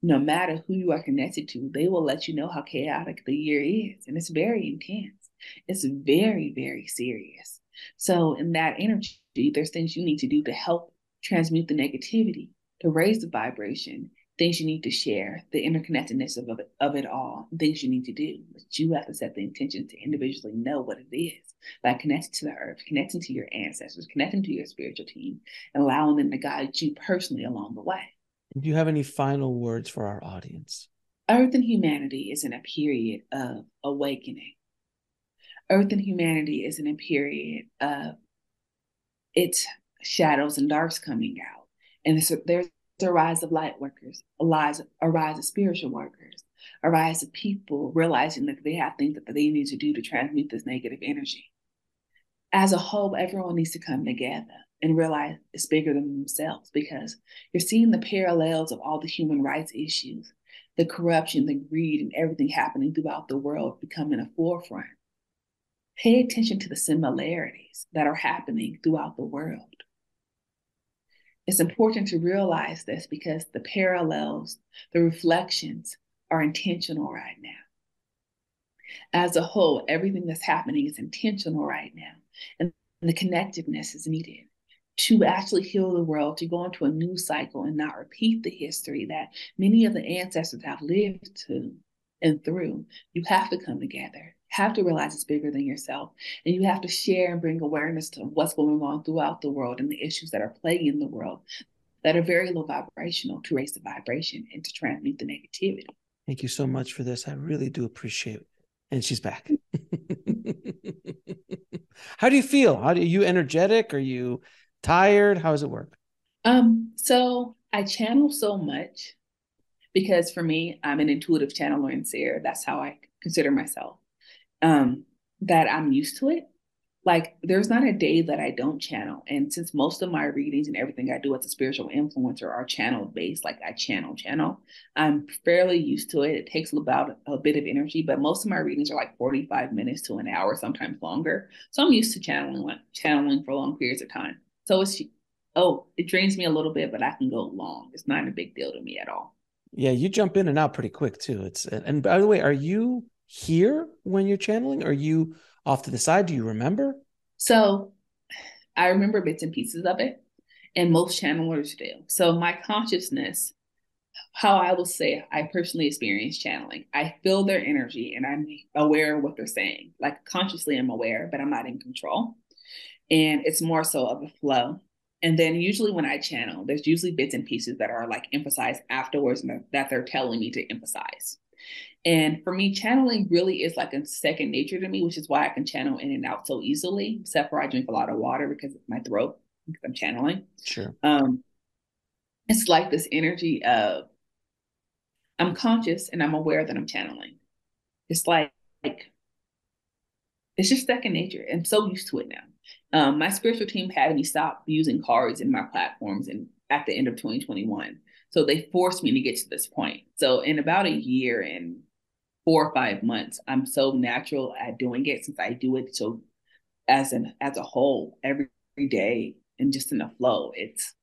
No matter who you are connected to, they will let you know how chaotic the year is. And it's very intense. It's very, very serious. So, in that energy, there's things you need to do to help transmute the negativity, to raise the vibration, things you need to share, the interconnectedness of, of, it, of it all, things you need to do. But you have to set the intention to individually know what it is by connecting to the earth, connecting to your ancestors, connecting to your spiritual team, and allowing them to guide you personally along the way. Do you have any final words for our audience? Earth and humanity is in a period of awakening. Earth and humanity is in a period of its shadows and darks coming out. And there's a rise of light workers, a rise, a rise of spiritual workers, a rise of people realizing that they have things that they need to do to transmute this negative energy. As a whole, everyone needs to come together and realize it's bigger than themselves because you're seeing the parallels of all the human rights issues, the corruption, the greed, and everything happening throughout the world becoming a forefront. Pay attention to the similarities that are happening throughout the world. It's important to realize this because the parallels, the reflections are intentional right now. As a whole, everything that's happening is intentional right now. And the connectiveness is needed to actually heal the world, to go into a new cycle and not repeat the history that many of the ancestors have lived to and through. You have to come together have to realize it's bigger than yourself. And you have to share and bring awareness to what's going on throughout the world and the issues that are plaguing the world that are very low vibrational to raise the vibration and to transmute the negativity. Thank you so much for this. I really do appreciate it. And she's back. How do you feel? How do you, are you energetic? Are you tired? How does it work? Um, so I channel so much because for me, I'm an intuitive channeler and seer. That's how I consider myself um, that I'm used to it. Like there's not a day that I don't channel. And since most of my readings and everything I do as a spiritual influencer are channel based, like I channel channel, I'm fairly used to it. It takes about a bit of energy, but most of my readings are like 45 minutes to an hour, sometimes longer. So I'm used to channeling channeling for long periods of time. So it's oh, it drains me a little bit, but I can go long. It's not a big deal to me at all. Yeah, you jump in and out pretty quick too. It's and by the way, are you here when you're channeling? Are you off to the side. Do you remember? So I remember bits and pieces of it, and most channelers do. So my consciousness, how I will say I personally experience channeling, I feel their energy and I'm aware of what they're saying. Like consciously, I'm aware, but I'm not in control. And it's more so of a flow. And then usually when I channel, there's usually bits and pieces that are like emphasized afterwards that they're telling me to emphasize. And for me, channeling really is like a second nature to me, which is why I can channel in and out so easily, except for I drink a lot of water because of my throat, because I'm channeling. Sure. Um, it's like this energy of I'm conscious and I'm aware that I'm channeling. It's like, like it's just second nature. I'm so used to it now. Um, my spiritual team had me stop using cards in my platforms and at the end of 2021. So they forced me to get to this point. So in about a year and four or five months, I'm so natural at doing it since I do it so as an as a whole every, every day and just in a flow. It's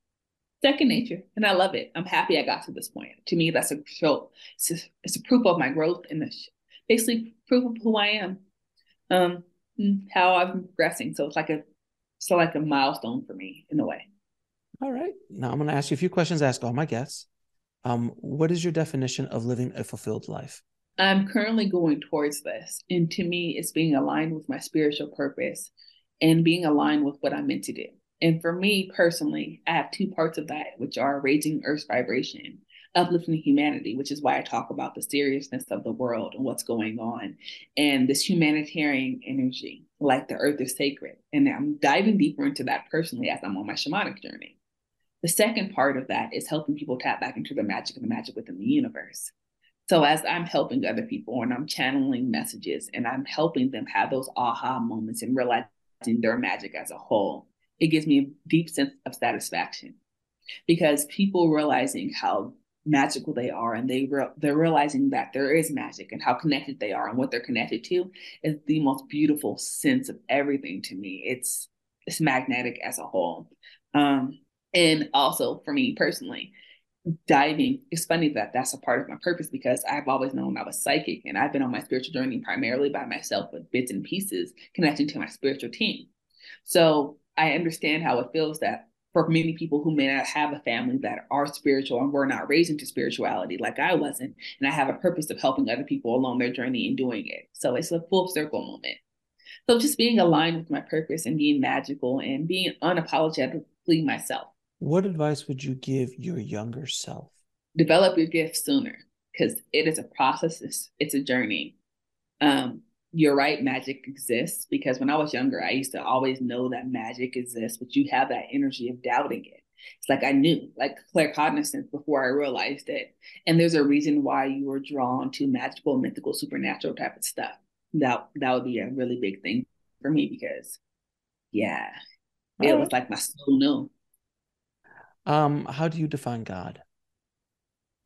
second nature, and I love it. I'm happy I got to this point. To me, that's a show. It's a, it's a proof of my growth and basically proof of who I am, um, how I'm progressing. So it's like a so like a milestone for me in a way. All right. Now I'm going to ask you a few questions. ask all my guests. Um, what is your definition of living a fulfilled life? I'm currently going towards this, and to me, it's being aligned with my spiritual purpose and being aligned with what I'm meant to do. And for me personally, I have two parts of that, which are raising Earth's vibration, uplifting humanity, which is why I talk about the seriousness of the world and what's going on, and this humanitarian energy, like the Earth is sacred. And I'm diving deeper into that personally as I'm on my shamanic journey. The second part of that is helping people tap back into the magic of the magic within the universe. So as I'm helping other people and I'm channeling messages and I'm helping them have those aha moments and realizing their magic as a whole, it gives me a deep sense of satisfaction. Because people realizing how magical they are and they re- they're realizing that there is magic and how connected they are and what they're connected to is the most beautiful sense of everything to me. It's it's magnetic as a whole. Um and also for me personally, diving, it's funny that that's a part of my purpose because I've always known I was psychic and I've been on my spiritual journey primarily by myself with bits and pieces connecting to my spiritual team. So I understand how it feels that for many people who may not have a family that are spiritual and were not raised into spirituality like I wasn't, and I have a purpose of helping other people along their journey and doing it. So it's a full circle moment. So just being aligned with my purpose and being magical and being unapologetically myself. What advice would you give your younger self? Develop your gift sooner because it is a process, it's, it's a journey. Um, you're right, magic exists because when I was younger, I used to always know that magic exists, but you have that energy of doubting it. It's like I knew, like claircognizance before I realized it. And there's a reason why you were drawn to magical, mythical, supernatural type of stuff. That that would be a really big thing for me because, yeah, it was like my soul knew. Um, how do you define God?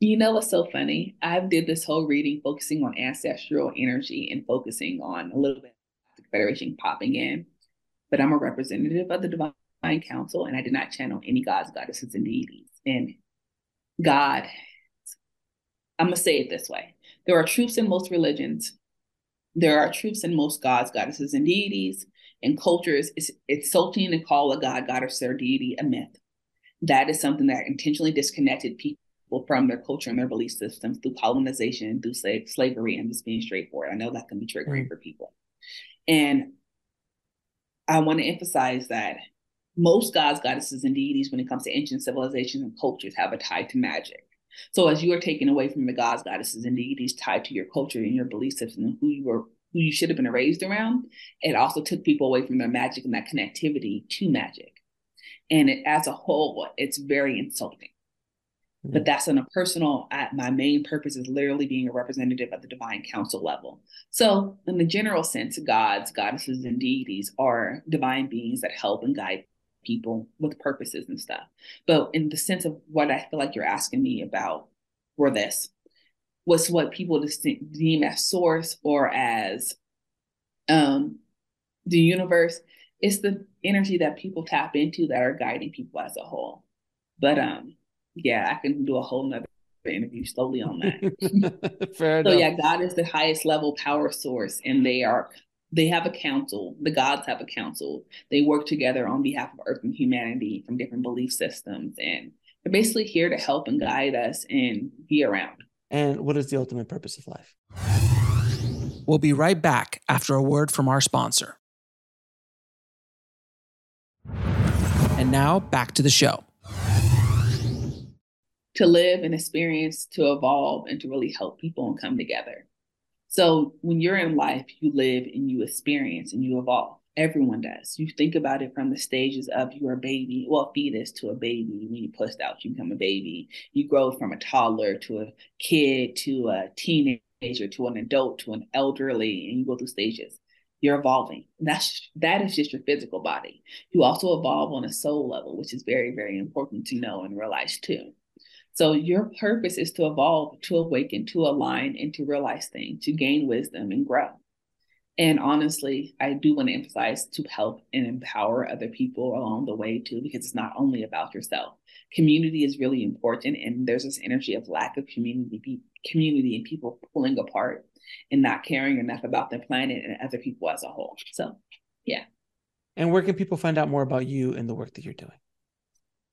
You know what's so funny? I did this whole reading focusing on ancestral energy and focusing on a little bit of the Federation popping in, but I'm a representative of the Divine Council, and I did not channel any gods, goddesses, and deities. And God, I'm gonna say it this way: there are truths in most religions. There are truths in most gods, goddesses, and deities. And cultures, it's insulting to call a god, goddess, or deity a myth that is something that intentionally disconnected people from their culture and their belief systems through colonization, through slave, slavery, and just being straightforward. I know that can be triggering for people. And I want to emphasize that most gods, goddesses, and deities, when it comes to ancient civilizations and cultures, have a tie to magic. So as you are taken away from the gods, goddesses, and deities tied to your culture and your belief system and who you were who you should have been raised around, it also took people away from their magic and that connectivity to magic and it, as a whole it's very insulting. Mm-hmm. but that's on a personal my main purpose is literally being a representative at the divine council level. So in the general sense gods goddesses and deities are divine beings that help and guide people with purposes and stuff. But in the sense of what i feel like you're asking me about for this was what people deem as source or as um the universe it's the energy that people tap into that are guiding people as a whole. But um, yeah, I can do a whole nother interview slowly on that. Fair enough. so enough. yeah, God is the highest level power source, and they are they have a council. The gods have a council. They work together on behalf of Earth and humanity from different belief systems. And they're basically here to help and guide us and be around. And what is the ultimate purpose of life? We'll be right back after a word from our sponsor. And now back to the show. To live and experience, to evolve, and to really help people and come together. So when you're in life, you live and you experience and you evolve. Everyone does. You think about it from the stages of your baby, well, fetus to a baby. When you pushed out, you become a baby. You grow from a toddler to a kid to a teenager to an adult to an elderly, and you go through stages. You're evolving. That's that is just your physical body. You also evolve on a soul level, which is very, very important to know and realize too. So your purpose is to evolve, to awaken, to align, and to realize things, to gain wisdom and grow. And honestly, I do want to emphasize to help and empower other people along the way too, because it's not only about yourself. Community is really important, and there's this energy of lack of community, community, and people pulling apart and not caring enough about the planet and other people as a whole. So, yeah. And where can people find out more about you and the work that you're doing?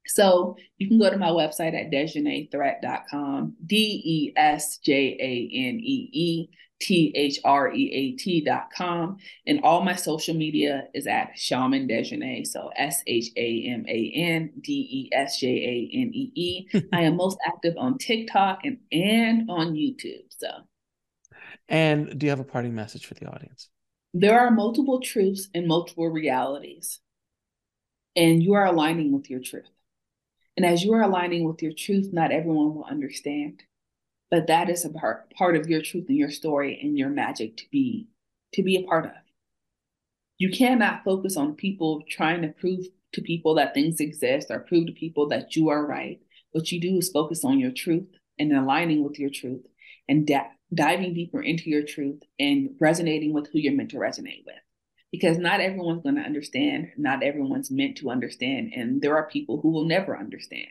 So you can go to my website at desjaneethreat.com, D E S J A N E E T H R E A T.com. And all my social media is at Shaman Desjanée. So S H A M A N D E S J A N E E. I am most active on TikTok and, and on YouTube. So, and do you have a parting message for the audience? There are multiple truths and multiple realities, and you are aligning with your truth. And as you are aligning with your truth, not everyone will understand. But that is a part, part of your truth and your story and your magic to be to be a part of. You cannot focus on people trying to prove to people that things exist or prove to people that you are right. What you do is focus on your truth and aligning with your truth and da- diving deeper into your truth and resonating with who you're meant to resonate with because not everyone's going to understand. Not everyone's meant to understand. And there are people who will never understand.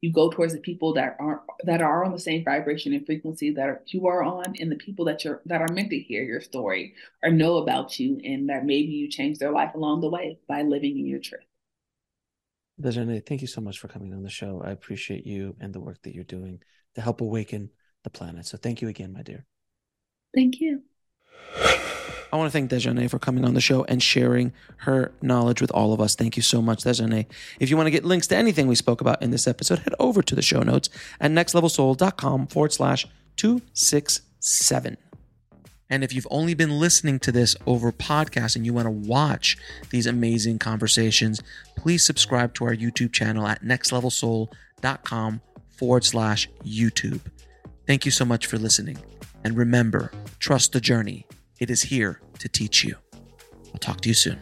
You go towards the people that are that are on the same vibration and frequency that are, you are on, and the people that you're that are meant to hear your story or know about you, and that maybe you change their life along the way by living in your truth. Desjanée, thank you so much for coming on the show. I appreciate you and the work that you're doing to help awaken the planet. So thank you again, my dear. Thank you. I want to thank Desjanée for coming on the show and sharing her knowledge with all of us. Thank you so much, Desjanée. If you want to get links to anything we spoke about in this episode, head over to the show notes at nextlevelsoul.com forward slash 267. And if you've only been listening to this over podcast and you want to watch these amazing conversations, please subscribe to our YouTube channel at nextlevelsoul.com forward slash YouTube. Thank you so much for listening. And remember, trust the journey it is here to teach you. I'll talk to you soon.